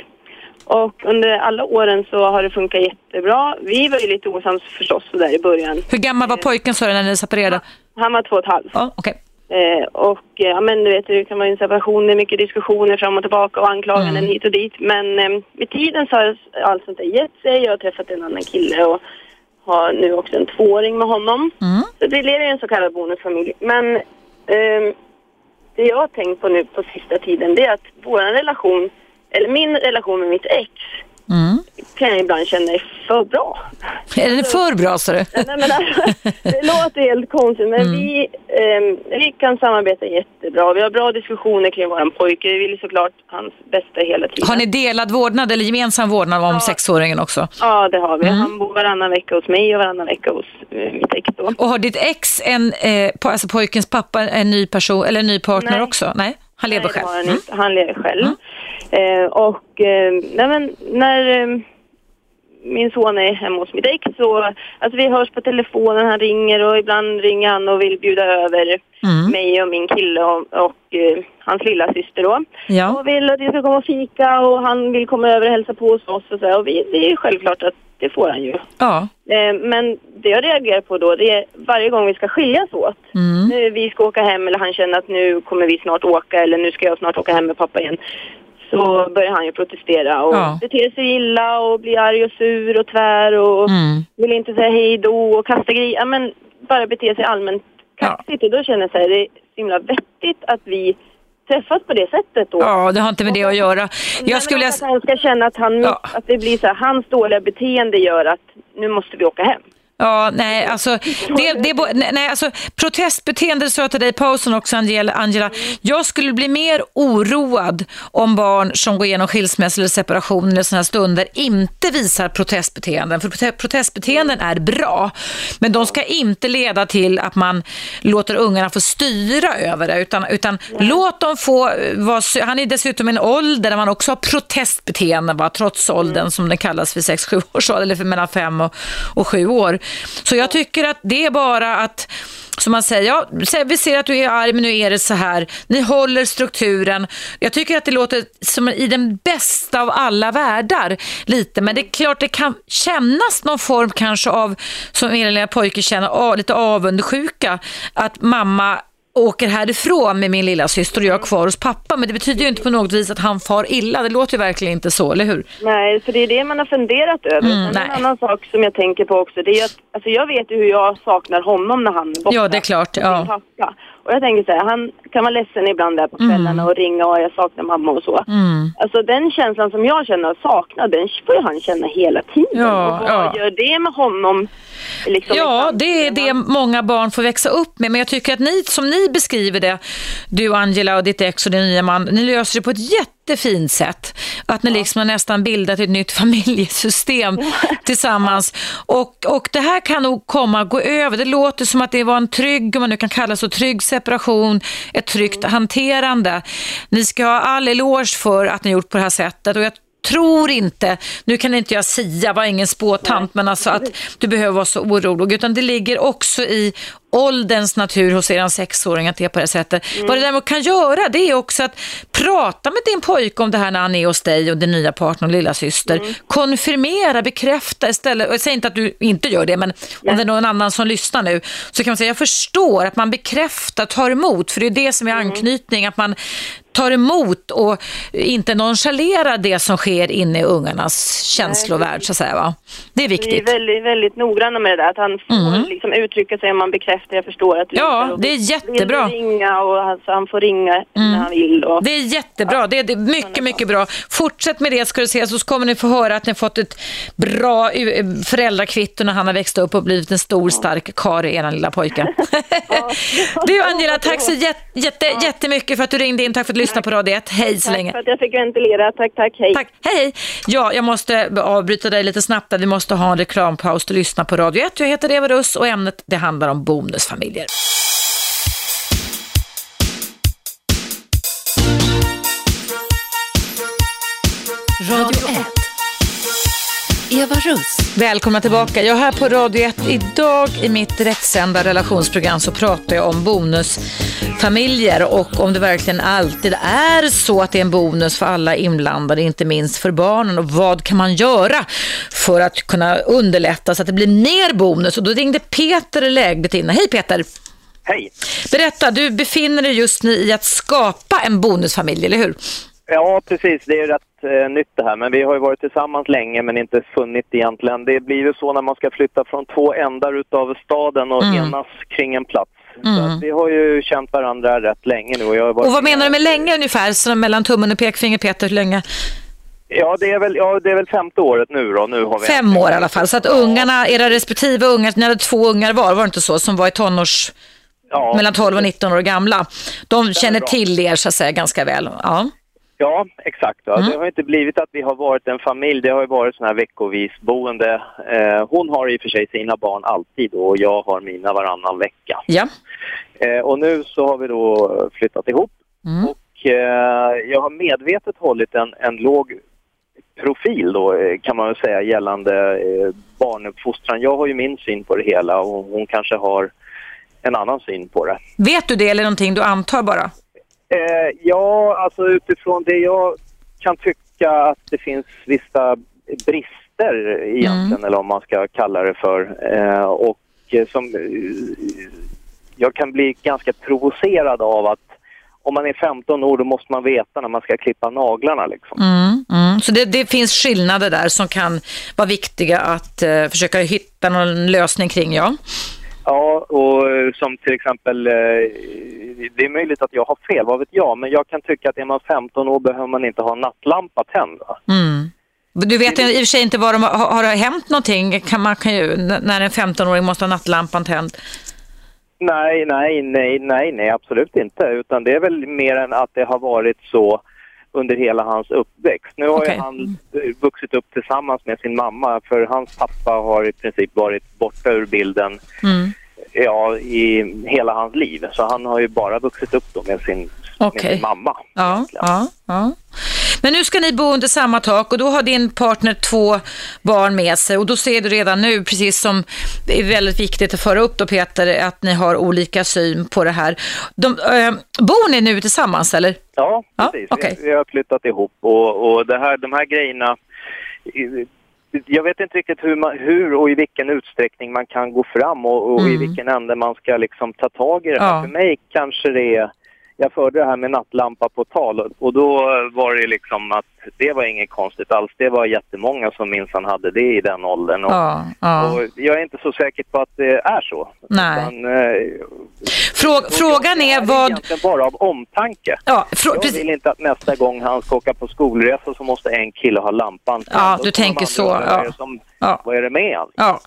Och under alla åren så har det funkat jättebra. Vi var ju lite osams förstås sådär i början. Hur gammal var pojken du när ni separerade? Han var två och ett halvt. Okej. Eh, och ja, men du vet, det kan vara en separation, det är mycket diskussioner fram och tillbaka och anklaganden Mm. hit och dit. Men eh, med tiden så har allt sånt där gett sig. Jag har träffat en annan kille och har nu också en tvååring med honom. Mm. Så vi lever i en så kallad bonusfamilj. Men ehm, det jag har tänkt på nu på sista tiden det är att vår relation, eller min relation med mitt ex Mm. Kan jag ibland känna är för bra. Är det för bra, sa du? Nej, men alltså, det låter helt konstigt men Mm. vi, ehm, vi kan samarbeta jättebra. Vi har bra diskussioner kring våran pojke. Vi vill såklart hans bästa hela tiden. Har ni delad vårdnad eller gemensam vårdnad om Ja. sexåringen också? Ja, det har vi. Mm. Han bor varannan vecka hos mig och varannan vecka hos eh, mitt ex då. Och har ditt ex, en, eh, alltså pojkens pappa, en ny person eller en ny partner Nej. också? Nej? Han lever själv. Mm. han lever själv. Eh, och eh, nej, men, när eh, min son är hemma hos mitt ex så, alltså vi hörs på telefonen, han ringer och ibland ringer han och vill bjuda över Mm. mig och min kille och, och eh, hans lilla syster då. Ja. Och vill att vi ska komma och fika och han vill komma över och hälsa på hos oss och så. Och vi, det är självklart att det får han ju. Ja. Eh, men det jag reagerar på då, det är varje gång vi ska skiljas åt. Mm. Nu vi ska åka hem eller han känner att nu kommer vi snart åka eller nu ska jag snart åka hem med pappa igen. Så börjar han ju protestera och Ja. beter sig illa och blir arg och sur och tvär och Mm. vill inte säga hej då och kasta grejer. Ja, men bara bete sig allmänt kaxigt. Och då känner jag så här, det är så himla vettigt att vi träffas på det sättet då. ja, det har inte med det att göra. Jag skulle vilja... att han ska känna att, han, Ja. att det blir så här, hans dåliga beteende gör att nu måste vi åka hem. Ja, nej, alltså, det, det, nej, alltså protestbeteende sa jag till dig i pausen också Angela, Angela. Jag skulle bli mer oroad om barn som går igenom skilsmässa eller separation eller sådana stunder inte visar protestbeteenden. För protestbeteenden är bra, men de ska inte leda till att man låter ungarna få styra över det, utan, utan låt dem få eh, vara, han är dessutom i en ålder där man också har protestbeteenden, va? trots åldern som det kallas vid 6-7 års ålder, eller för mellan 5 och, och 7 år. Så jag tycker att det är bara att som man säger, ja, vi ser att du är arg men nu är det så här. Ni håller strukturen. Jag tycker att det låter som i den bästa av alla världar lite. Men det är klart det kan kännas någon form kanske av, som er lilla pojke känner, lite avundsjuka. Att mamma åker härifrån med min lilla syster och jag är kvar hos pappa. Men det betyder ju inte på något vis att han far illa. Det låter ju verkligen inte så, eller hur? Nej, för det är det man har funderat över. Mm, en annan sak som jag tänker på också, det är att alltså jag vet ju hur jag saknar honom när han är borta. Ja, det är klart, ja. pappa. Och jag tänker så här, han kan vara ledsen ibland där på kvällarna och ringa och jag saknar mamma och så. Mm. Alltså den känslan som jag känner att sakna, den får ju han känna hela tiden. Ja, och vad ja. gör det med honom? Liksom, Ja, framtiden? det är det många barn får växa upp med. Men jag tycker att ni, som ni beskriver det, du Angela och ditt ex och din nya man, ni löser det på ett jättefint sätt. Att ni liksom har nästan bildat ett nytt familjesystem tillsammans. Och, och det här kan nog komma att gå över. Det låter som att det var en trygg, om man nu kan kalla så, trygg separation, ett tryggt hanterande. Ni ska ha all eloge för att ni gjort på det här sättet. Och jag tror inte, nu kan inte jag sia, var ingen spåtant, men alltså att du behöver vara så orolig, utan det ligger också i ålderns natur hos er sexåring att det är på det sättet. Vad det däremot kan göra, det är också att prata med din pojke om det här när han är hos dig och din nya partner och lilla syster. Konfirmera, bekräfta istället, och säger inte att du inte gör det, men om det är någon annan som lyssnar nu, så kan man säga, jag förstår att man bekräftar, tar emot, för det är det som är anknytning, att man tar emot och inte nonchalerar det som sker inne i ungarnas känslovärld, så att säga. Va? Det är Vi är viktigt. väldigt, väldigt noggranna med det där. Att han får liksom uttrycka sig om man bekräftar. Jag förstår att du Ja, det är vill jättebra. du ringa och alltså, han får ringa när han vill. Och, Det är jättebra. Är, det är mycket, mycket bra. Fortsätt med det ska du se, så kommer ni få höra att ni fått ett bra eh, föräldrakvitto när han har växt upp och blivit en stor, stark karl i ena lilla pojke. du Angela, tack så jätte, jätte, jättemycket för att du ringde in. Tack för att du lyssnade på Radio 1. Hej så tack länge. för att jag fick ventilera. Tack, tack. Hej. Tack. Hej, hej. Ja, jag måste avbryta dig lite snabbt. Där. Vi måste ha en reklampaus och lyssna på Radio 1. Jag heter Eva Russ och ämnet det handlar om bonusfamiljer. Radio 1. Eva Russ. Välkomna tillbaka. Jag är här på Radio 1. Idag i mitt rättssända relationsprogram så pratar jag om bonusfamiljer och om det verkligen alltid är så att det är en bonus för alla inblandade, inte minst för barnen. Och vad kan man göra för att kunna underlätta så att det blir mer bonus? Och då ringde Peter lägligt in. Hej Peter! Hej! Berätta, du befinner dig just nu i att skapa en bonusfamilj, eller hur? Ja, precis. Det är rätt eh, nytt det här. Men vi har ju varit tillsammans länge men inte funnit egentligen. Det blir ju så när man ska flytta från två ändar utav staden och Mm. enas kring en plats. Mm. vi har ju känt varandra rätt länge nu. Och, jag Och vad menar du med länge ungefär? Så mellan tummen och pekfinger, Peter, hur länge? Ja, det är väl, ja, det är väl femte året nu då. Nu har vi Fem år i alla fall. Så att ungarna, era respektive ungar, ni hade två ungar var, var det inte så, som var i tonårs, Ja. mellan 12 och 19 år gamla. De känner till er så att säga ganska väl. Ja. Ja, exakt. Ja. Mm. Det har inte blivit att vi har varit en familj. Det har ju varit sån här veckovis boende. Eh, hon har i och för sig sina barn alltid och jag har mina varannan vecka. ja. Eh, och nu så har vi då flyttat ihop. Mm. Och eh, jag har medvetet hållit en, en låg profil då eh, kan man väl säga gällande eh, barnuppfostran. Jag har ju min syn på det hela och hon kanske har en annan syn på det. Vet du det eller någonting du antar bara? Eh, ja, alltså utifrån det jag kan tycka att det finns vissa brister egentligen, eller vad man ska kalla det för. Eh, och eh, som eh, jag kan bli ganska provocerad av att om man är 15 år då måste man veta när man ska klippa naglarna. Liksom. Mm, mm. Så det, det finns skillnader där som kan vara viktiga att eh, försöka hitta någon lösning kring, ja. Ja, och eh, som till exempel, eh, det är möjligt att jag har fel, vad vet jag, men jag kan tycka att är man 15 år behöver man inte ha nattlampa tänd. Mm. Du vet i och för sig inte vad de har, har det hänt någonting kan man kan ju, när en 15-åring måste ha nattlampan tänd? Nej, nej, nej, nej, nej, absolut inte. Utan det är väl mer än att det har varit så under hela hans uppväxt. Nu har ju han eh, vuxit upp tillsammans med sin mamma för hans pappa har i princip varit borta ur bilden Mm. Ja, i hela hans liv. Så han har ju bara vuxit upp då med sin, med Okej. sin mamma. Ja, ja, ja. Men nu ska ni bo under samma tak och då har din partner två barn med sig och då ser du redan nu, precis som det är väldigt viktigt att föra upp då Peter, att ni har olika syn på det här. De, eh, bor ni nu tillsammans eller? Ja, Ja, precis. okej. Vi, vi har flyttat ihop och, och det här, de här grejerna jag vet inte riktigt hur, man, hur och i vilken utsträckning man kan gå fram och, och i Mm. vilken ände man ska liksom ta tag i det här. Ja. För mig kanske det är, jag förde det här med nattlampa på tal och- då var det liksom att det var inget konstigt alls. Det var jättemånga som minsann hade det i den åldern. Och, Ja, ja. och jag är inte så säker på att det är så. Nej. Utan, eh, Frå, frågan är det vad... egentligen bara av omtanke. Ja, Jag precis. vill inte att nästa gång han ska åka på skolresa så måste en kille ha lampan. Ja, du tänker så, är ja. som, Ja. vad är det med han? Ja.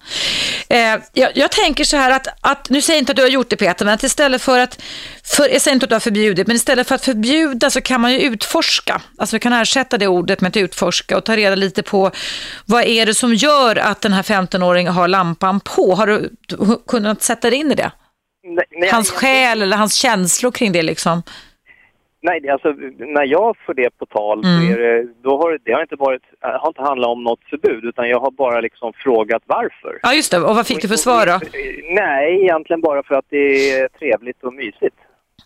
Eh, jag, jag tänker så här att, att, nu säger jag inte att du har gjort det Peter, men att istället för att, för, jag säger inte att du har förbjudit, men istället för att förbjuda så kan man ju utforska. Alltså vi kan ersätta det ordet med att utforska och ta reda lite på vad är det som gör att den här 15-åringen har lampan på? Har du kunnat sätta dig in i det? Nej, nej, Hans själ eller hans känslor kring det liksom? Nej, alltså när jag får det på tal Mm. så är det, då har det, har inte varit, det har inte handlat om något förbud utan jag har bara liksom frågat varför. Ja just det, och vad fick du för svar då? Nej, egentligen bara för att det är trevligt och mysigt.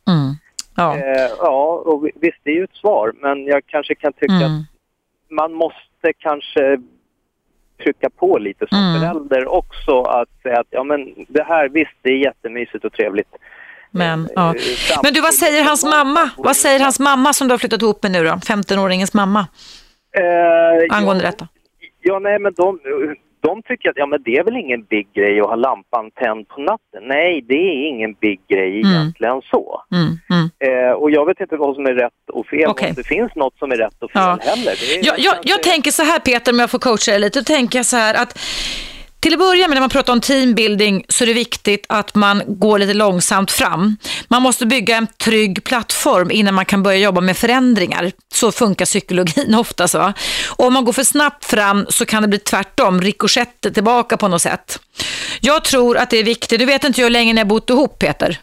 Mm. Ja. Eh, ja, och vi- visst det är ju ett svar men jag kanske kan tycka Mm. att man måste kanske trycka på lite som Mm. förälder också att säga att ja men det här visst det är jättemysigt och trevligt. Men, ja. Eh, men du, vad säger hans mamma? Vad säger hans mamma som du har flyttat ihop med nu då? 15-åringens mamma Eh, angående ja, detta? Ja, nej men de, de tycker att ja, men det är väl ingen big grej att ha lampan tänd på natten. Nej, det är ingen big grej Mm. egentligen så. Mm, mm. Eh, och jag vet inte vad som är rätt och fel, Okej. om det finns något som är rätt och fel Ja. heller. Är Jag, jag, jag tänker så här Peter, om jag får coacha dig lite, då tänker jag så här att till att börja med när man pratar om teambuilding så är det viktigt att man går lite långsamt fram. Man måste bygga en trygg plattform innan man kan börja jobba med förändringar. Så funkar psykologin ofta. Så. Och om man går för snabbt fram så kan det bli tvärtom, rikoschetter tillbaka på något sätt. Jag tror att det är viktigt, du vet inte hur länge ni har bott ihop Peter?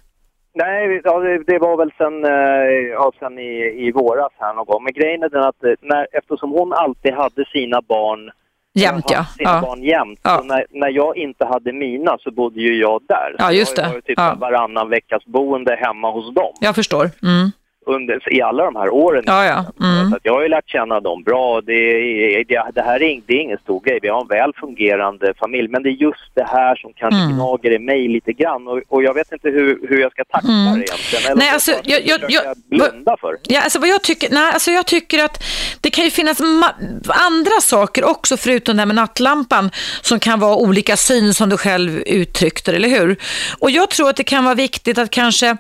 Nej, ja, det, var väl sen, eh, ja, sen i, i våras här någon gång. Men grejen är den att eh, när, eftersom hon alltid hade sina barn Jämt ja. sina ja. barn jämt. Ja. När, när jag inte hade mina så bodde ju jag där. Ja, just jag det. var ju typ Ja. varannan veckas boende hemma hos dem. Jag förstår. Mm. Under, i alla de här åren. Ja, ja. Mm. Så jag har ju lärt känna dem bra. Det, det, det här är, det är ingen stor grej. Vi har en väl fungerande familj. Men det är just det här som kanske Mm. gnager i mig lite grann. Och, och jag vet inte hur, hur jag ska tackla Mm. det egentligen. Eller Nej, alltså, jag, jag- jag- försöka jag- blunda för. Ja, alltså vad jag tycker, nej, alltså jag tycker att det kan ju finnas andra saker också förutom det här med nattlampan som kan vara olika syn som du själv uttryckte eller hur? Och jag tror att det kan vara viktigt att kanske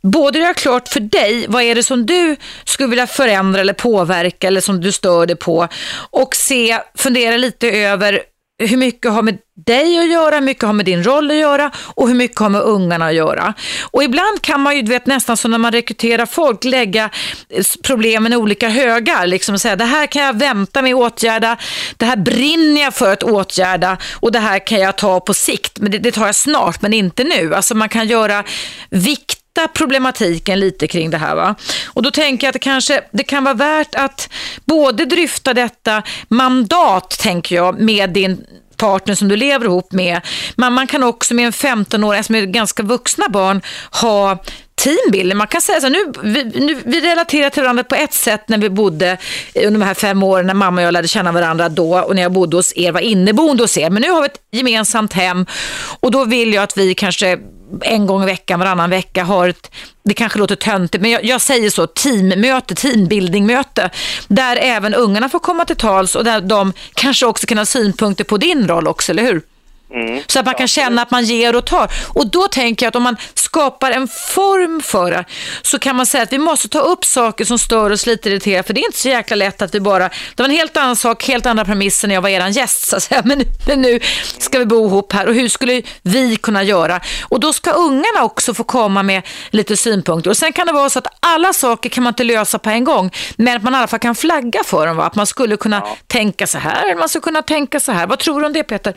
både göra klart för dig vad är det som du skulle vilja förändra eller påverka eller som du stör dig på och se, fundera lite över hur mycket har med dig att göra, hur mycket har med din roll att göra och hur mycket har med ungarna att göra. Och ibland kan man ju, du vet nästan som när man rekryterar folk, lägga eh, problemen i olika högar. Liksom säga, det här kan jag vänta med att åtgärda, det här brinner jag för att åtgärda och det här kan jag ta på sikt. Men det, det tar jag snart, men inte nu. Alltså man kan göra vikt berätta problematiken lite kring det här. Va? Och då tänker jag att det kanske det kan vara värt att både dryfta detta mandat, tänker jag, med din partner som du lever ihop med. Men man kan också med en 15-åring, som är ganska vuxna barn, ha teambuilding. Man kan säga så här, nu, vi, nu, vi relaterar till varandra på ett sätt när vi bodde under de här fem åren när mamma och jag lärde känna varandra då och när jag bodde hos er, var inneboende hos er. Men nu har vi ett gemensamt hem och då vill jag att vi kanske en gång i veckan, varannan vecka har ett, det kanske låter töntigt, men jag, jag säger så, teammöte, teambuildingmöte, där även ungarna får komma till tals och där de kanske också kan ha synpunkter på din roll också, eller hur? Mm. Så att man kan känna att man ger och tar. Och då tänker jag att om man skapar en form för det så kan man säga att vi måste ta upp saker som stör oss lite irriterar. För det är inte så jäkla lätt att vi bara, det var en helt annan sak, helt andra premisser när jag var eran gäst så att säga. Men, men nu ska vi bo ihop här och hur skulle vi kunna göra? Och då ska ungarna också få komma med lite synpunkter. Och sen kan det vara så att alla saker kan man inte lösa på en gång. Men att man i alla fall kan flagga för dem. Va? Att man skulle kunna Ja. tänka så här, man skulle kunna tänka så här. Vad tror du om det Peter?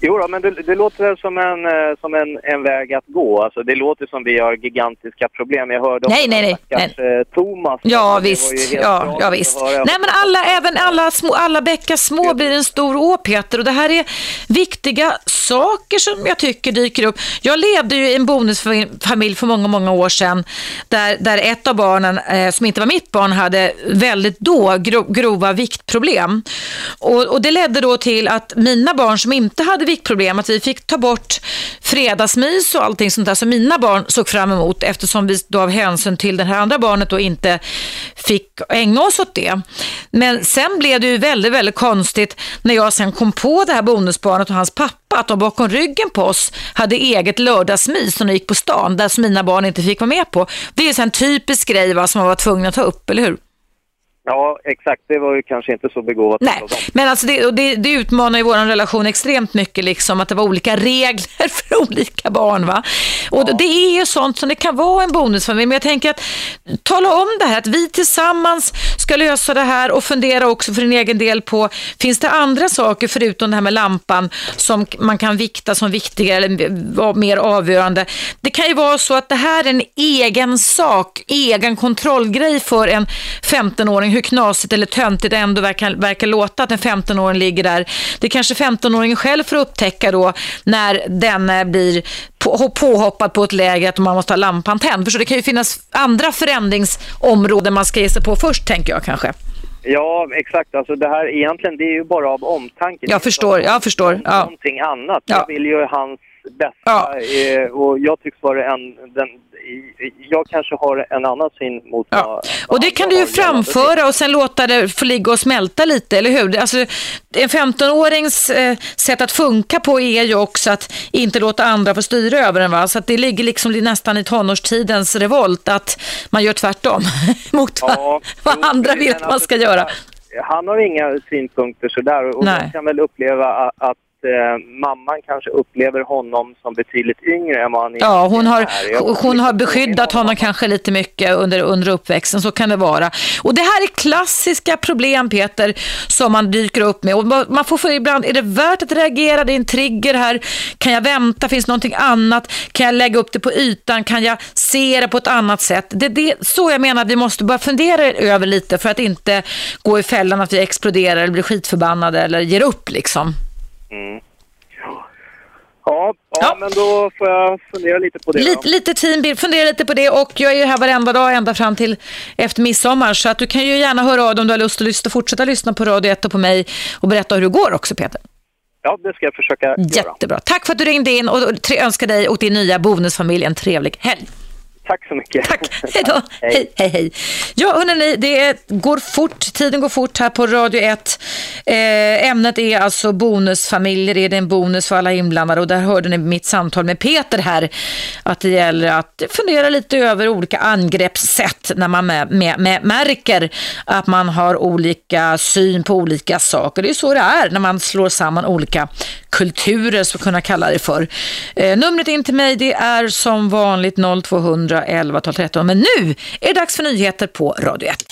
Jo, då, men det, det låter som, en, eh, som en, en väg att gå. Alltså, det låter som vi har gigantiska problem. Jag hörde Nej, nej, nej, stackars, eh, Thomas. Ja visst, ja, ja visst. Nej men alla, även alla, små, alla bäckar små blir en stor å Peter och det här är viktiga saker som jag tycker dyker upp. Jag levde ju i en bonusfamilj för många, många år sedan där, där ett av barnen, eh, som inte var mitt barn, hade väldigt då gro, grova viktproblem. Och, och det ledde då till att mina barn som inte hade viktproblem, att vi fick ta bort fredagsmys och allting sånt där som mina barn såg fram emot eftersom vi då av hänsyn till det här andra barnet då inte fick ägna oss åt det. Men sen blev det ju väldigt, väldigt konstigt när jag sen kom på det här bonusbarnet och hans pappa att de bakom ryggen på oss hade eget lördagsmys när de gick på stan där som mina barn inte fick vara med på. Det är ju en typisk grej va, som man var tvungen att ta upp, eller hur? Ja, exakt. Det var ju kanske inte så begåvat. Nej, men alltså det, och det, det utmanar ju vår relation extremt mycket, liksom, att det var olika regler för olika barn. Va? Och det är ju sånt som det kan vara en bonusfamilj, men jag tänker att tala om det här, att vi tillsammans ska lösa det här och fundera också för din egen del på, finns det andra saker förutom det här med lampan som man kan vikta som viktigare eller mer avgörande? Det kan ju vara så att det här är en egen sak, egen kontrollgrej för en 15-åring, hur knasigt eller töntigt det ändå verkar, verkar låta att en 15-åring ligger där. Det kanske 15-åringen själv får upptäcka då när den eh, blir på, påhoppad på ett läge att man måste ha lampan tänd. Det kan ju finnas andra förändringsområden man ska ge sig på först, tänker jag kanske. Ja, exakt. Alltså det här egentligen, det är ju bara av omtanke. Jag förstår, jag förstår. Ja. Någonting annat. Ja. Jag vill ju hans bästa Ja. eh, och jag tycks vara en, den, jag kanske har en annan syn mot Ja. vad- Och det kan du ju framföra och sen låta det få ligga och smälta lite, eller hur? Alltså, en 15-årings eh, sätt att funka på är ju också att inte låta andra få styra över en. Va? Så det ligger liksom nästan i tonårstidens revolt att man gör tvärtom mot vad, Ja, vad andra vill att man ska göra. Han har inga synpunkter sådär och Nej. jag kan väl uppleva att, att eh, mamman kanske upplever honom som betydligt yngre än vad han Ja, hon har, är. Hon har beskyddat honom kanske lite mycket under, under uppväxten, så kan det vara. Och det här är klassiska problem, Peter, som man dyker upp med. Och man får för ibland, är det värt att reagera? Det är en trigger här. Kan jag vänta? Finns det någonting annat? Kan jag lägga upp det på ytan? Kan jag se det på ett annat sätt? Det, det så jag menar att vi måste börja fundera över lite för att inte gå i fällan att vi exploderar eller blir skitförbannade eller ger upp liksom. Mm. Ja, ja, Ja. men då får jag fundera lite på det. då. Lite, lite teambild, fundera lite på det och jag är ju här varenda dag ända fram till efter midsommar så att du kan ju gärna höra av dig om du har lust att lyssna, fortsätta lyssna på Radio 1 och på mig och berätta hur det går också Peter. Ja, det ska jag försöka göra. Jättebra. Tack för att du ringde in och önskar dig och din nya bonusfamilj en trevlig helg. Tack så mycket. Tack, hej då. Hej, hej, hej. Ja, hörrni, det går fort, tiden går fort här på Radio 1. Eh, ämnet är alltså bonusfamiljer, är det en bonus för alla inblandade? Och där hörde ni mitt samtal med Peter här, att det gäller att fundera lite över olika angreppssätt när man med, med, med, märker att man har olika syn på olika saker. Det är så det är när man slår samman olika kulturer, så kunna kalla det för. Eh, numret in till mig det är som vanligt 0200 11 12 13. Men nu är det dags för nyheter på Radio 1.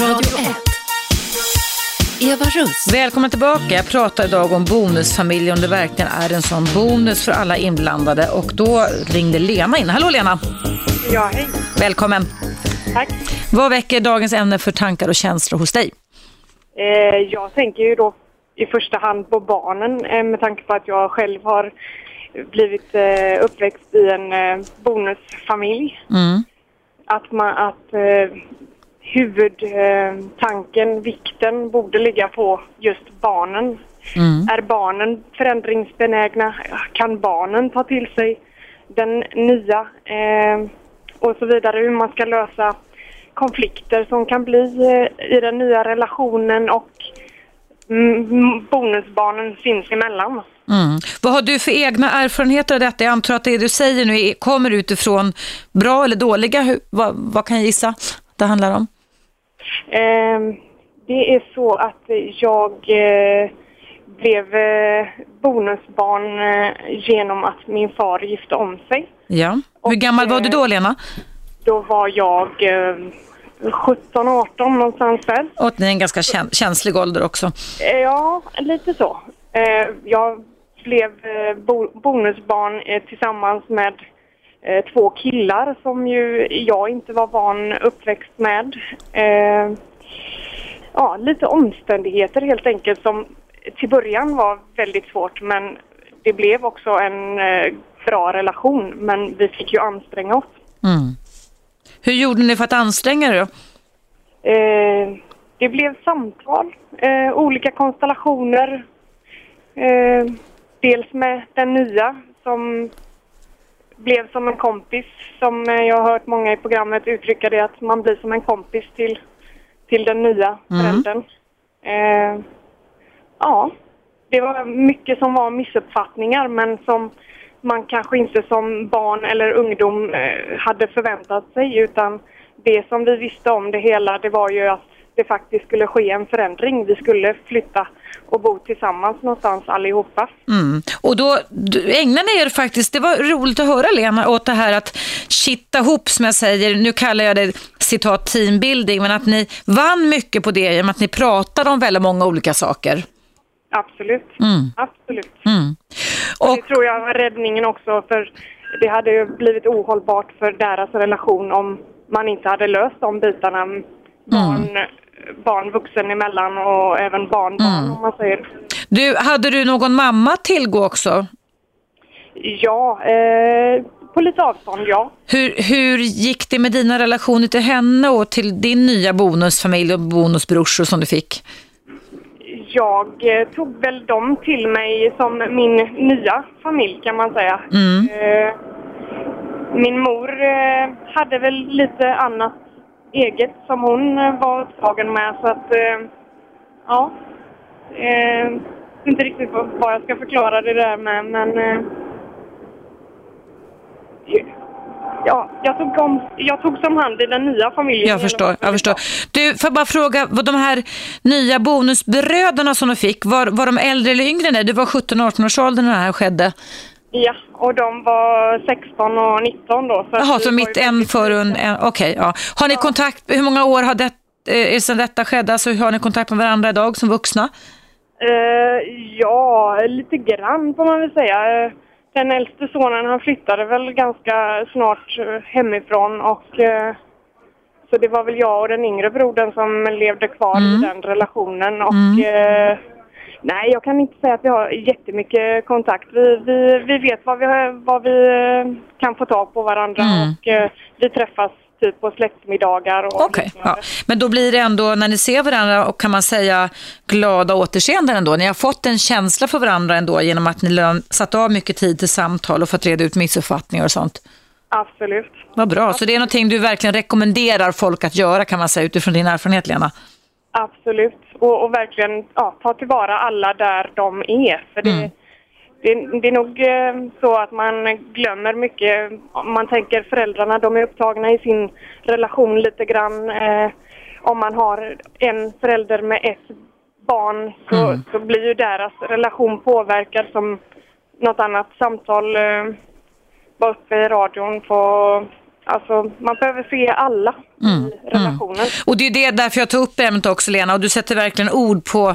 Radio 1. Eva Russ. Välkommen tillbaka. Jag pratar idag om bonusfamilj, om det verkligen är en sån bonus för alla inblandade. Och då ringde Lena in. Hallå Lena! Ja, hej. Välkommen! Tack. Vad väcker dagens ämne för tankar och känslor hos dig? Eh, jag tänker ju då i första hand på barnen eh, med tanke på att jag själv har blivit eh, uppväxt i en eh, bonusfamilj. Mm. Att, man, att huvudtanken, vikten, borde ligga på just barnen. Mm. Är barnen förändringsbenägna? Kan barnen ta till sig den nya? Eh, och så vidare. Hur man ska lösa konflikter som kan bli i den nya relationen och bonusbarnen sinsemellan. Mm. Vad har du för egna erfarenheter av detta? Jag antar att det du säger nu kommer utifrån bra eller dåliga. Hur, vad, vad kan jag gissa det handlar om? Eh, det är så att jag eh, blev eh, bonusbarn eh, genom att min far gifte om sig. Ja. Hur gammal var du då, Lena? Då var jag eh, 17-18 någonstans där. Och det är en ganska kä- känslig ålder också. Eh, Ja, lite så. Eh, jag blev eh, bo- bonusbarn tillsammans med två killar som ju jag inte var van uppväxt med. Ja, lite omständigheter helt enkelt som till början var väldigt svårt men det blev också en bra relation men vi fick ju anstränga oss. Mm. Hur gjorde ni för att anstränga er då? Eh, det blev samtal, eh, olika konstellationer. Eh, dels med den nya som blev som en kompis. Som eh, jag har hört många i programmet uttrycka det att man blir som en kompis till, till den nya Mm. föräldern. Eh, ja, det var mycket som var missuppfattningar men som man kanske inte som barn eller ungdom eh, hade förväntat sig utan det som vi visste om det hela det var ju att det faktiskt skulle ske en förändring. Vi skulle flytta och bo tillsammans någonstans allihopa. Mm. Och då du- ni er faktiskt, det var roligt att höra Lena, åt det här att kitta ihop som jag säger, nu kallar jag det citat teambuilding, men att ni vann mycket på det genom att ni pratade om väldigt många olika saker. Absolut. Mm. Absolut. Mm. Och det tror jag var räddningen också för det hade ju blivit ohållbart för deras relation om man inte hade löst de bitarna. Barn, barn vuxen emellan och även barn, barn om man säger. Du, hade du någon mamma tillgå också? Ja, eh, på lite avstånd ja. Hur, hur gick det med dina relationer till henne och till din nya bonusfamilj och bonusbrorsor som du fick? Jag eh, tog väl dem till mig som min nya familj kan man säga. Mm. Eh, min mor eh, hade väl lite annat eget som hon var upptagen med så att ja. Inte riktigt vad jag ska förklara det där med men ja, jag tog, om, jag tog som hand i den nya familjen. Jag förstår, jag förstår. Du, får jag bara fråga, vad de här nya bonusbröderna som du fick, var, var de äldre eller yngre än dig? Du var 17-18 års ålder när det här skedde. Ja, och de var 16 och 19 då. Så Jaha, så mitt en väldigt för en, en okej, ja. Har ni kontakt, hur många år har det, eh, är sedan detta skedde? Alltså, har ni kontakt med varandra idag som vuxna? Eh, ja, lite grann får man väl säga. Den äldste sonen han flyttade väl ganska snart eh, hemifrån och eh, så det var väl jag och den yngre brodern som levde kvar Mm. i den relationen och eh, nej jag kan inte säga att vi har jättemycket kontakt. Vi, vi, vi vet vad vi, vad vi kan få tag på varandra Mm. och eh, vi träffas typ på släktmiddagar Okej, liknande. ja. men då blir det ändå, när ni ser varandra och kan man säga glada återseenden ändå. Ni har fått en känsla för varandra ändå genom att ni satt av mycket tid till samtal och fått reda ut missuppfattningar och sånt. Absolut. Vad bra, så det är någonting du verkligen rekommenderar folk att göra kan man säga utifrån din erfarenhet Lena. Absolut. Och, och verkligen ja, ta tillvara alla där de är. För det, Mm. Det, det är nog eh, så att man glömmer mycket. Man tänker föräldrarna, de är upptagna i sin relation lite grann. Eh, om man har en förälder med ett barn så, Mm. så blir ju deras relation påverkad som något annat samtal eh, var uppe i radion på alltså, man behöver se alla Mm, i relationen. Och det är det därför jag tar upp ämnet också Lena och du sätter verkligen ord på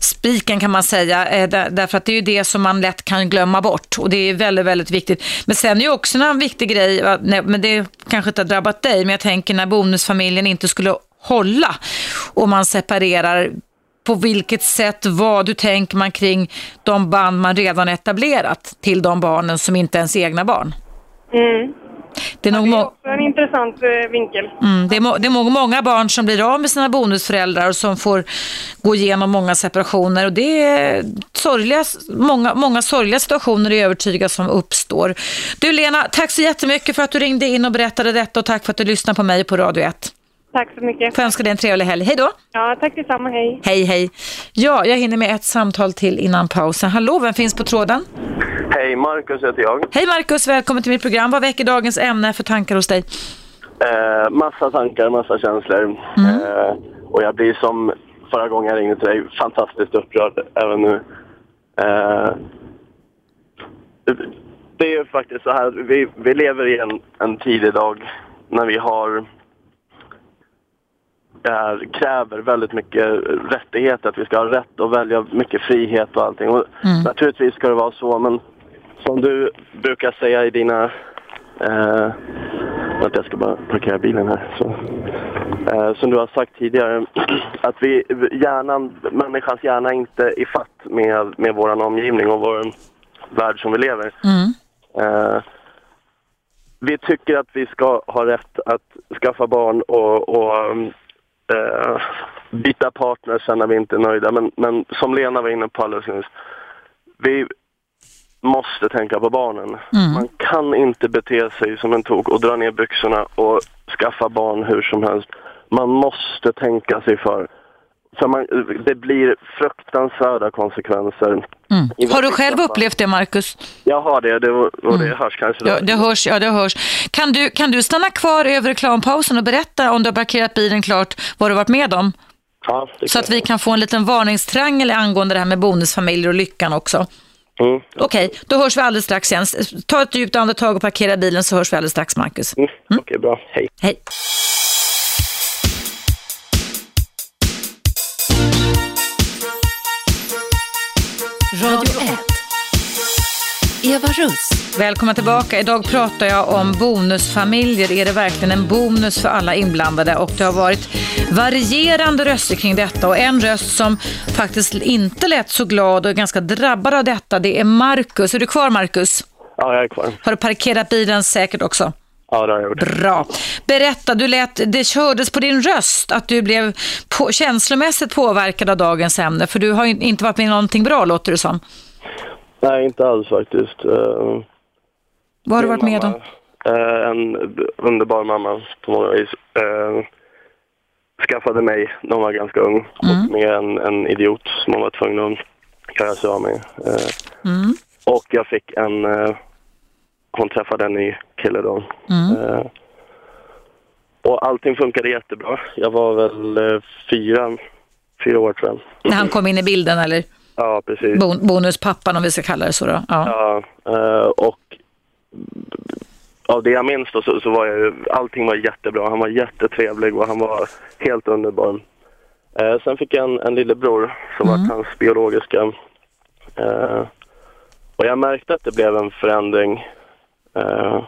spiken kan man säga eh, där, därför att det är ju det som man lätt kan glömma bort och det är väldigt, väldigt viktigt. Men sen är ju också en viktig grej, men det kanske inte har drabbat dig, men jag tänker när bonusfamiljen inte skulle hålla och man separerar på vilket sätt, vad du tänker man kring de band man redan etablerat till de barnen som inte är ens egna barn? Mm. Det är nog Det är också en intressant eh, vinkel. Mm, det, är det är må, många barn som blir av med sina bonusföräldrar och som får gå igenom många separationer. Och det är sorgliga, många, många sorgliga situationer är övertygad som uppstår. Du Lena, tack så jättemycket för att du ringde in och berättade detta och tack för att du lyssnade på mig på Radio 1. Tack så mycket. Får önska dig en trevlig helg. Hej då! Ja, tack detsamma. Hej. Hej hej! Ja, jag hinner med ett samtal till innan pausen. Hallå, vem finns på tråden? Hej, Marcus heter jag. Hej Markus, välkommen till mitt program. Vad väcker dagens ämne för tankar hos dig? Eh, massa tankar, massa känslor. Eh, och jag blir som förra gången jag ringde till dig, fantastiskt upprörd även nu. Eh, det är ju faktiskt så här, vi, vi lever i en, en tid idag när vi har här kräver väldigt mycket rättigheter, att vi ska ha rätt att välja mycket frihet och allting. Och Naturligtvis ska det vara så, men som du brukar säga i dina... Eh, vänta, jag ska bara parkera bilen här. Så. Eh, som du har sagt tidigare, att vi, hjärnan, människans hjärna är inte i fatt med, med vår omgivning och vår värld som vi lever. Eh, vi tycker att vi ska ha rätt att skaffa barn och, och eh, byta partner sen när vi inte är nöjda. Men, men som Lena var inne på alldeles nyss, vi måste tänka på barnen. Man kan inte bete sig som en tok och dra ner byxorna och skaffa barn hur som helst. Man måste tänka sig för. För man, det blir fruktansvärda konsekvenser. I Har du själv upplevt det Markus? Jag har det, det och det hörs kanske. Ja, det hörs. Ja, det hörs. Kan, du, kan du stanna kvar över reklampausen och berätta om du har parkerat bilen klart vad du varit med om? Ja, Så att vi kan få en liten varningstriangel angående det här med bonusfamiljer och lyckan också. Mm. Okej, då hörs vi alldeles strax igen. Ta ett djupt andetag och parkera bilen så hörs vi alldeles strax, Marcus. Mm. Okej, bra. Hej. Hej. Radio 1. Eva Russ. Välkommen tillbaka. Idag pratar jag om bonusfamiljer. Är det verkligen en bonus för alla inblandade? Och det har varit varierande röster kring detta och en röst som faktiskt inte lät så glad och är ganska drabbad av detta, det är Marcus. Är du kvar Marcus? Ja, jag är kvar. Har du parkerat bilen säkert också? Ja, det har jag gjort. Bra. Berätta, du lät, det kördes på din röst att du blev på, känslomässigt påverkad av dagens ämne, för du har inte varit med i någonting bra låter det som. Nej, inte alls faktiskt. Uh, Vad har du varit med om? uh, en underbar mamma på många vis. Uh, skaffade mig när hon var ganska ung och med en, en idiot som hon var tvungen att göra sig av med. Mm. Och jag fick en... hon träffade en ny kille då. Mm. Och allting funkade jättebra. Jag var väl fyra, fyra år jag. När han kom in i bilden eller Ja, precis. bon, bonuspappan om vi ska kalla det så då. Ja. Ja, eh, och av det jag minns då så, så var jag ju, allting var jättebra. Han var jättetrevlig och han var helt underbar. Eh, sen fick jag en, en lillebror som var hans biologiska. Eh, och jag märkte att det blev en förändring eh,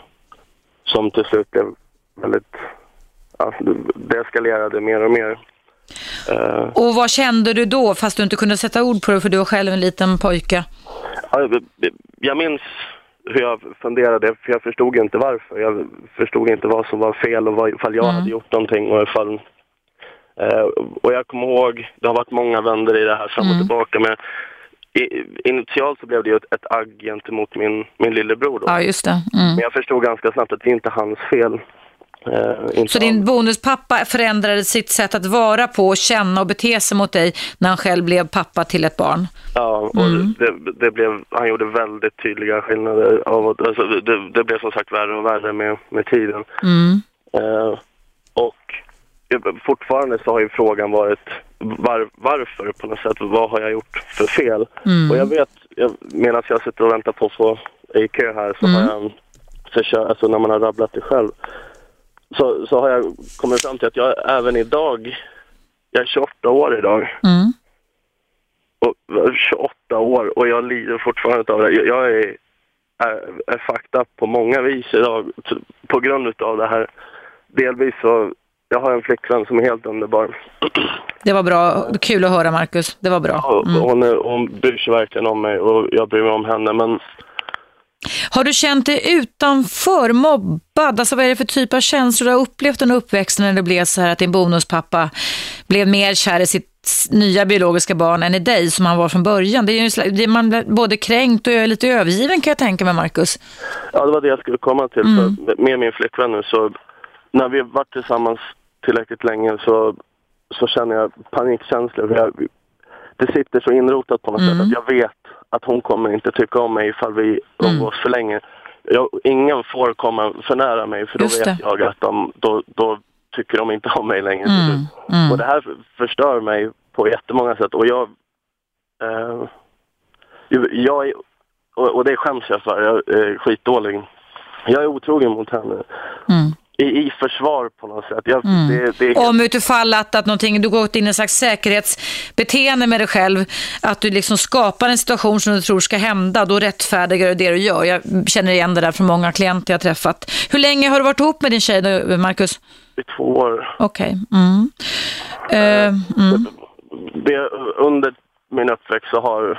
som till slut blev väldigt, ja, det eskalerade mer och mer. Eh, Och vad kände du då, fast du inte kunde sätta ord på det för du var själv en liten pojke? Ja, jag- minns hur jag funderade, för jag förstod inte varför. Jag förstod inte vad som var fel och vad, ifall jag hade gjort någonting och ifall... Eh, och jag kommer ihåg, det har varit många vändor i det här fram och tillbaka, men i, initialt så blev det ju ett, ett agg gentemot min, min lillebror då. Ja, just det. Mm. Men jag förstod ganska snabbt att det inte är hans fel. Eh, Så din bonuspappa förändrade sitt sätt att vara på, känna och bete sig mot dig när han själv blev pappa till ett barn? Ja, och det, det blev, han gjorde väldigt tydliga skillnader. Av, att- alltså, det, det blev som sagt värre och värre med, med tiden. Mm. Eh, och fortfarande så har ju frågan varit var, varför på något sätt. Vad har jag gjort för fel? Mm. Och jag vet, jag, medan jag sitter och väntar på att få i kö här så har jag försökt, alltså när man har rabblat det själv, så, så har jag kommit fram till att jag även idag, jag är 28 år idag. Mm. Och jag är 28 år och jag lider fortfarande av det. Jag, jag är, är, är fucked up på många vis idag på grund utav det här. Delvis så, jag har en flickvän som är helt underbar. Det var bra. Kul att höra, Marcus. Det var bra. Mm. hon, är, hon bryr sig verkligen om mig och jag bryr mig om henne. Men Har du känt dig utanför, mobbad? Alltså vad är det för typ av känslor du har upplevt under uppväxten när det blev så här att din bonuspappa blev mer kär i sitt nya biologiska barn än i dig som han var från början? Det är ju en slags- det är man blir både kränkt och lite övergiven kan jag tänka mig, Marcus. Ja, det var det jag skulle komma till. Mm. För med min flickvän nu så, när vi varit tillsammans tillräckligt länge så, så känner jag panikkänslor. Jag, det sitter så inrotat på något Mm. sätt att jag vet att hon kommer inte tycka om mig ifall vi Mm. umgås för länge. Jag, ingen får komma för nära mig för då vet jag att de, då, då tycker de inte om mig längre. Mm. Mm. Och det här förstör mig på jättemånga sätt. Och jag... Eh, jag är, och, och det skäms jag för. Jag är skitdålig. Jag är otrogen mot henne. Mm. I, I försvar på något sätt. Jag, Mm. det, det är, Om utifall att, att någonting, du gått in i en slags säkerhetsbeteende med dig själv, att du liksom skapar en situation som du tror ska hända, då rättfärdigar du det du gör. Jag känner igen det där från många klienter jag träffat. Hur länge har du varit ihop med din tjej då, Marcus? I två år. Okej. Mm. Eh, mm. Det, under min uppväxt så har...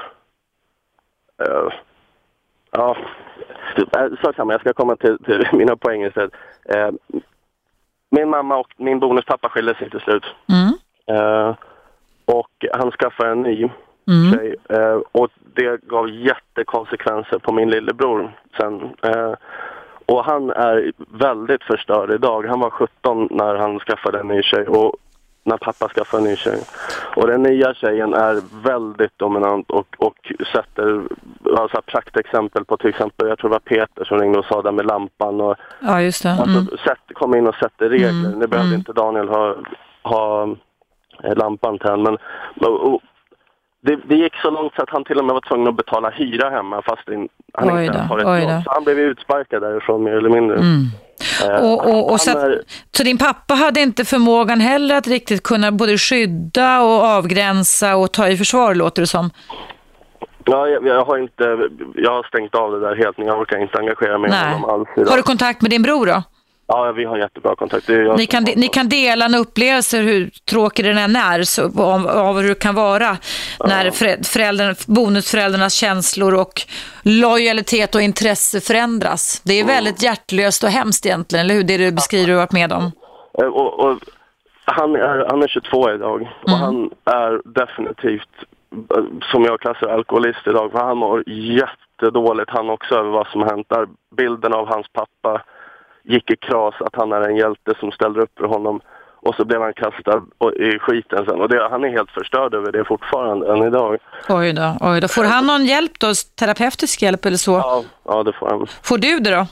eh, ja, så samma. Jag ska komma till, till mina poäng istället. Eh, min mamma och min bonuspappa skilde sig till slut. Mm. Eh, och han skaffade en ny Mm. tjej. Eh, och det gav jättekonsekvenser på min lillebror sen. Eh, och han är väldigt förstörd idag. Han var 17 när han skaffade en ny tjej och när pappa skaffade en ny tjej. Och den nya tjejen är väldigt dominant och, och sätter alltså, praktexempel på till exempel, jag tror det var Peter som ringde och sa det med lampan och Ja, just det. Alltså, Mm. sätt, kom in och sätter regler. Mm, Nu behövde mm. inte Daniel ha, ha eh, lampan tänd. Men och, och, det, det gick så långt så att han till och med var tvungen att betala hyra hemma fast in, han Oj inte ens har ett jobb. Så han blev utsparkad därifrån mer eller mindre. Mm. Eh, Och, och, och så, att, så din pappa hade inte förmågan heller att riktigt kunna både skydda och avgränsa och ta i försvar, låter det som. ja, jag, jag har inte, jag har stängt av det där helt. Jag orkar inte engagera mig i honom alls idag. Har du kontakt med din bror då? Ja, vi har jättebra kontakt. Ni kan, ni kan dela en upplevelse hur tråkig den än är, så, av, av hur det kan vara när föräldern, bonusföräldrarnas känslor och lojalitet och intresse förändras. Det är väldigt hjärtlöst och hemskt egentligen, eller hur? Det du beskriver du varit med om. Eh, Och, och han, är, han är 22 idag och Mm. han är definitivt, eh, som jag klassar alkoholist idag, för han mår jättedåligt han också över vad som hänt där. Bilden av hans pappa gick i kras, att han är en hjälte som ställer upp för honom och så blev han kastad i skiten sen. Och det, han är helt förstörd över det fortfarande än idag. Oj då, oj då. Får han någon hjälp då, terapeutisk hjälp eller så? Ja, ja det får han. Får du det då?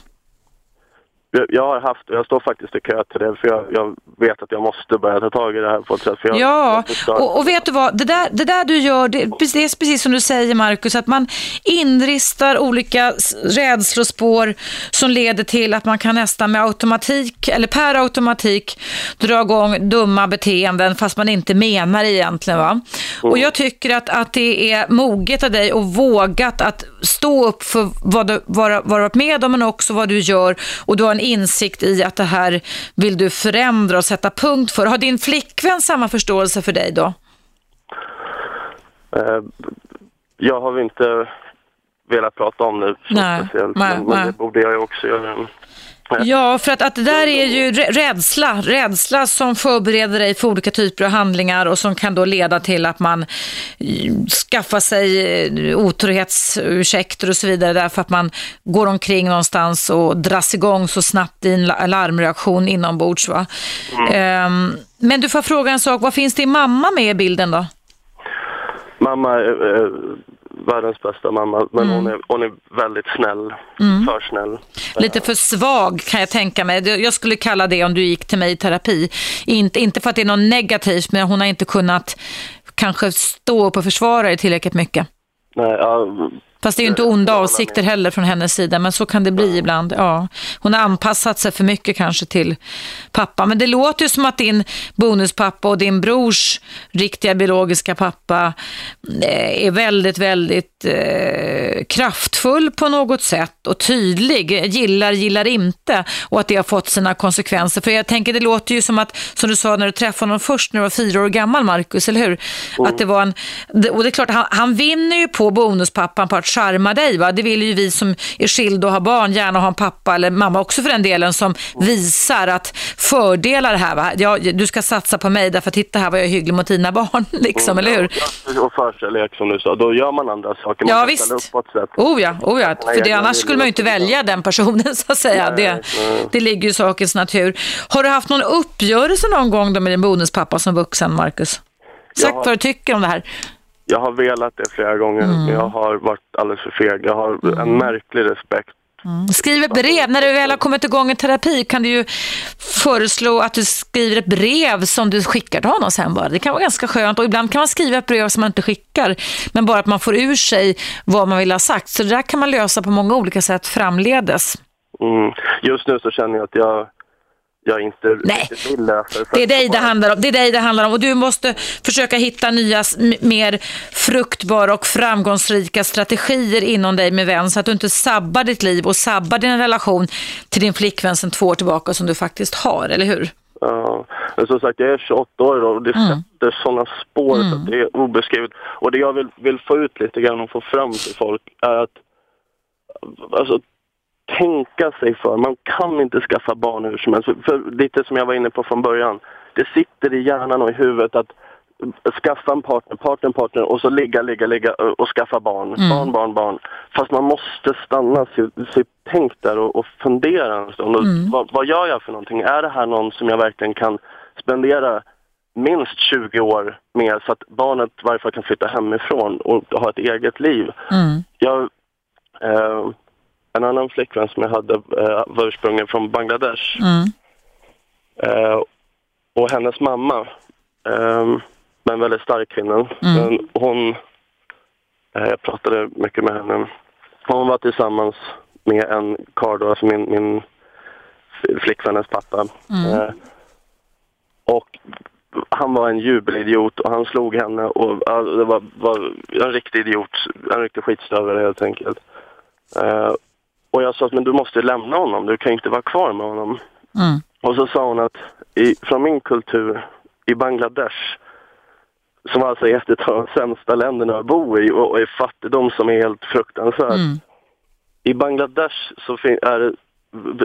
Jag, har haft, jag står faktiskt i kö till det för jag, jag vet att jag måste börja ta tag i det här på ett sätt. För jag, Ja, jag och, och vet du vad, det där, det där du gör, det, det är precis som du säger Markus, att man inristar olika rädslospår som leder till att man kan nästan med automatik, eller per automatik, dra igång dumma beteenden fast man inte menar egentligen. Va? Och jag tycker att, att det är moget av dig och vågat att stå upp för vad du vad, varit med om men också vad du gör och du har en insikt i att det här vill du förändra och sätta punkt för. Har din flickvän samma förståelse för dig då? Eh, jag har inte velat prata om det så Nej, speciellt, nej, men, men nej. det borde jag ju också göra. Ja, för att, att det där är ju rä- rädsla. Rädsla som förbereder dig för olika typer av handlingar och som kan då leda till att man eh, skaffar sig eh, otrohetsursäkter och så vidare därför att man går omkring någonstans och dras igång så snabbt i en la- larmreaktion inombords. Va? Ehm, men du får fråga en sak, vad finns din mamma med i bilden då? Mamma eh, världens bästa mamma, men Mm. hon, är, hon är väldigt snäll. Mm. För snäll. Lite för svag kan jag tänka mig. Jag skulle kalla det om du gick till mig i terapi. Inte, inte för att det är något negativt, men hon har inte kunnat kanske stå upp och försvara dig tillräckligt mycket. Nej, ja, Fast det är ju inte onda avsikter heller från hennes sida, men så kan det bli ibland. Ja. Hon har anpassat sig för mycket kanske till pappa. Men det låter ju som att din bonuspappa och din brors riktiga biologiska pappa eh, är väldigt, väldigt eh, kraftfull på något sätt och tydlig. Gillar, gillar inte. Och att det har fått sina konsekvenser. För jag tänker, det låter ju som att, som du sa när du träffade honom först när du var fyra år gammal, Markus, eller hur? Mm. Att det var en, och det är klart, han, han vinner ju på bonuspappan på att charma dig. Va? Det vill ju vi som är skilda och har barn gärna ha en pappa eller mamma också för den delen som visar att fördelar här. Va? Ja, du ska satsa på mig därför titta här vad jag är hygglig mot dina barn. Liksom, mm, eller hur? Ja, och förkärlek som du sa, då gör man andra saker. Man ja visst. Upp sätt. Oh ja, oh ja. för det, annars skulle man ju inte välja den personen så att säga. Nej, det, nej. det ligger ju i sakens natur. Har du haft någon uppgörelse någon gång då med din bonuspappa som vuxen, Marcus? Sagt vad du tycker om det här. Jag har velat det flera gånger, mm. men jag har varit alldeles för feg. Jag har mm. en märklig respekt. Mm. Skriv brev. När du väl har kommit igång i terapi kan du ju föreslå att du skriver ett brev som du skickar till honom sen bara. Det kan vara ganska skönt och ibland kan man skriva ett brev som man inte skickar men bara att man får ur sig vad man vill ha sagt. Så det där kan man lösa på många olika sätt framledes. Mm. Just nu så känner jag att jag jag inte Nej. vill lösa. Det är, dig det, handlar om. det är dig det handlar om och du måste försöka hitta nya, mer fruktbara och framgångsrika strategier inom dig med vän så att du inte sabbar ditt liv och sabbar din relation till din flickvän sedan två år tillbaka som du faktiskt har, eller hur? Ja, men som sagt jag är 28 år och det mm. sätter sådana spår mm. att det är obeskrivet. Och det jag vill, vill få ut lite grann och få fram till folk är att alltså, tänka sig för. Man kan inte skaffa barn hur som helst. För, lite som jag var inne på från början, det sitter i hjärnan och i huvudet att skaffa en partner, partner, partner och så ligga, ligga, ligga och skaffa barn. Mm. Barn, barn, barn. Fast man måste stanna sig tänk där och, och fundera en stund. Mm. Vad, vad, gör jag för någonting? Är det här någon som jag verkligen kan spendera minst 20 år med så att barnet i varje fall kan flytta hemifrån och ha ett eget liv? Mm. Jag, eh, en annan flickvän som jag hade eh, var ursprungligen från Bangladesh. Mm. Eh, och hennes mamma, eh, en väldigt stark kvinna, mm. hon, eh, jag pratade mycket med henne, hon var tillsammans med en karl alltså min, min flickvännens pappa. Mm. Eh, och han var en jubelidiot och han slog henne och det var, var en riktig idiot, en riktig skitstövare helt enkelt. Uh, och jag sa att men du måste lämna honom, du kan inte vara kvar med honom. Mm. Och så sa hon att i, från min kultur i Bangladesh, som alltså är ett av de sämsta länderna att bo i och, och är fattigdom som är helt fruktansvärd. Mm. I Bangladesh så är det,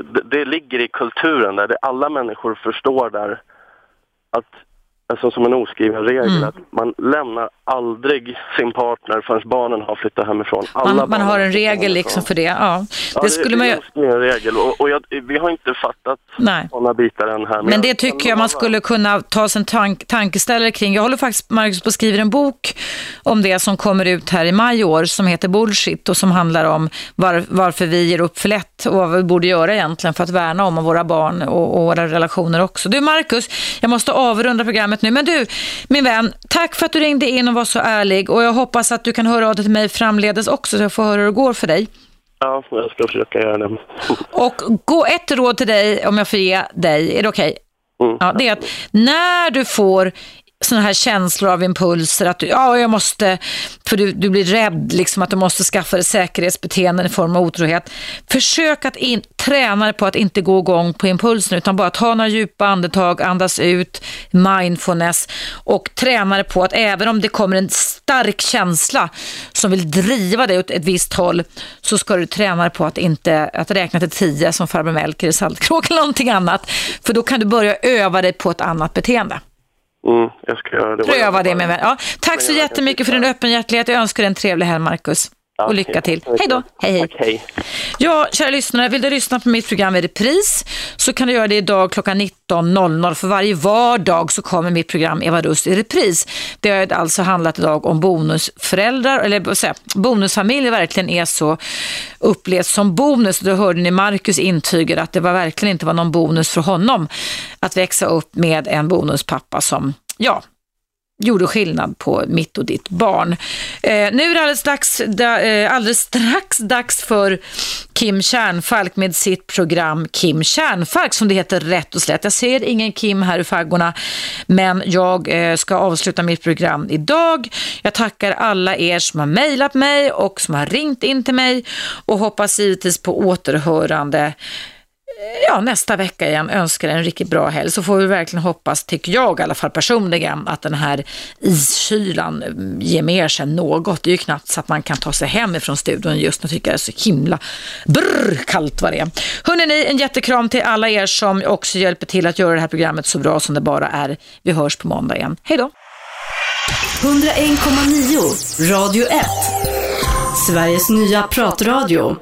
det, det ligger i kulturen där det alla människor förstår där att alltså som en oskriven regel mm. att man lämnar aldrig sin partner förrän barnen har flyttat hemifrån. Alla man, man har en regel liksom för det, ja. ja det, skulle man ju... Det är en regel och, och jag, vi har inte fattat Nej. sådana bitar än här. Men, men det tycker jag man skulle kunna ta sig en tank, tankeställare kring. Jag håller faktiskt, Marcus, på att skriva en bok om det som kommer ut här i maj i år som heter Bullshit och som handlar om var, varför vi ger upp för lätt och vad vi borde göra egentligen för att värna om våra barn och, och våra relationer också. Du Marcus, jag måste avrunda programmet nu. Men du, min vän, tack för att du ringde in och var så ärlig. Och jag hoppas att du kan höra av dig till mig framledes också så jag får höra hur det går för dig. Ja, jag ska försöka göra det. och gå ett råd till dig, om jag får ge dig, är det okej? Okay? Mm. Ja, det är att när du får sådana här känslor av impulser att du, ja, jag måste, för du, du blir rädd liksom att du måste skaffa dig säkerhetsbeteenden i form av otrohet. Försök att in, träna dig på att inte gå igång på impulsen utan bara ta några djupa andetag, andas ut, mindfulness och träna dig på att även om det kommer en stark känsla som vill driva dig åt ett visst håll så ska du träna dig på att inte att räkna till tio som farbror Melker i Saltkråk eller någonting annat. För då kan du börja öva dig på ett annat beteende. Mm, jag ska göra det. Pröva det med mig. Ja, tack så jättemycket för din öppenhjärtighet. Jag önskar dig en trevlig helg, Marcus. Och lycka till. Hej då. Hej, hej. Tack, hej. Ja, kära lyssnare, vill du lyssna på mitt program i repris så kan du göra det idag klockan 19.00. För varje vardag så kommer mitt program Eva Rust i repris. Det har alltså handlat idag om bonusföräldrar, eller säga, bonusfamiljer verkligen är så upplevs som bonus. Då hörde ni Marcus intyga att det var verkligen inte var någon bonus för honom att växa upp med en bonuspappa som, ja, gjorde skillnad på mitt och ditt barn. Eh, nu är det alldeles, dags, da, eh, alldeles strax dags för Kim Kärnfalk med sitt program Kim Kärnfalk som det heter rätt och slätt. Jag ser ingen Kim här i faggorna men jag eh, ska avsluta mitt program idag. Jag tackar alla er som har mejlat mig och som har ringt in till mig och hoppas givetvis på återhörande ja, nästa vecka igen önskar en riktigt bra helg så får vi verkligen hoppas, tycker jag i alla fall personligen, att den här iskylan ger med sig något. Det är ju knappt så att man kan ta sig hem ifrån studion just nu tycker jag det är så himla brr, kallt vad det är. Hörrni, ni, en jättekram till alla er som också hjälper till att göra det här programmet så bra som det bara är. Vi hörs på måndag igen. Hej då! 101,9 Radio 1 Sveriges nya pratradio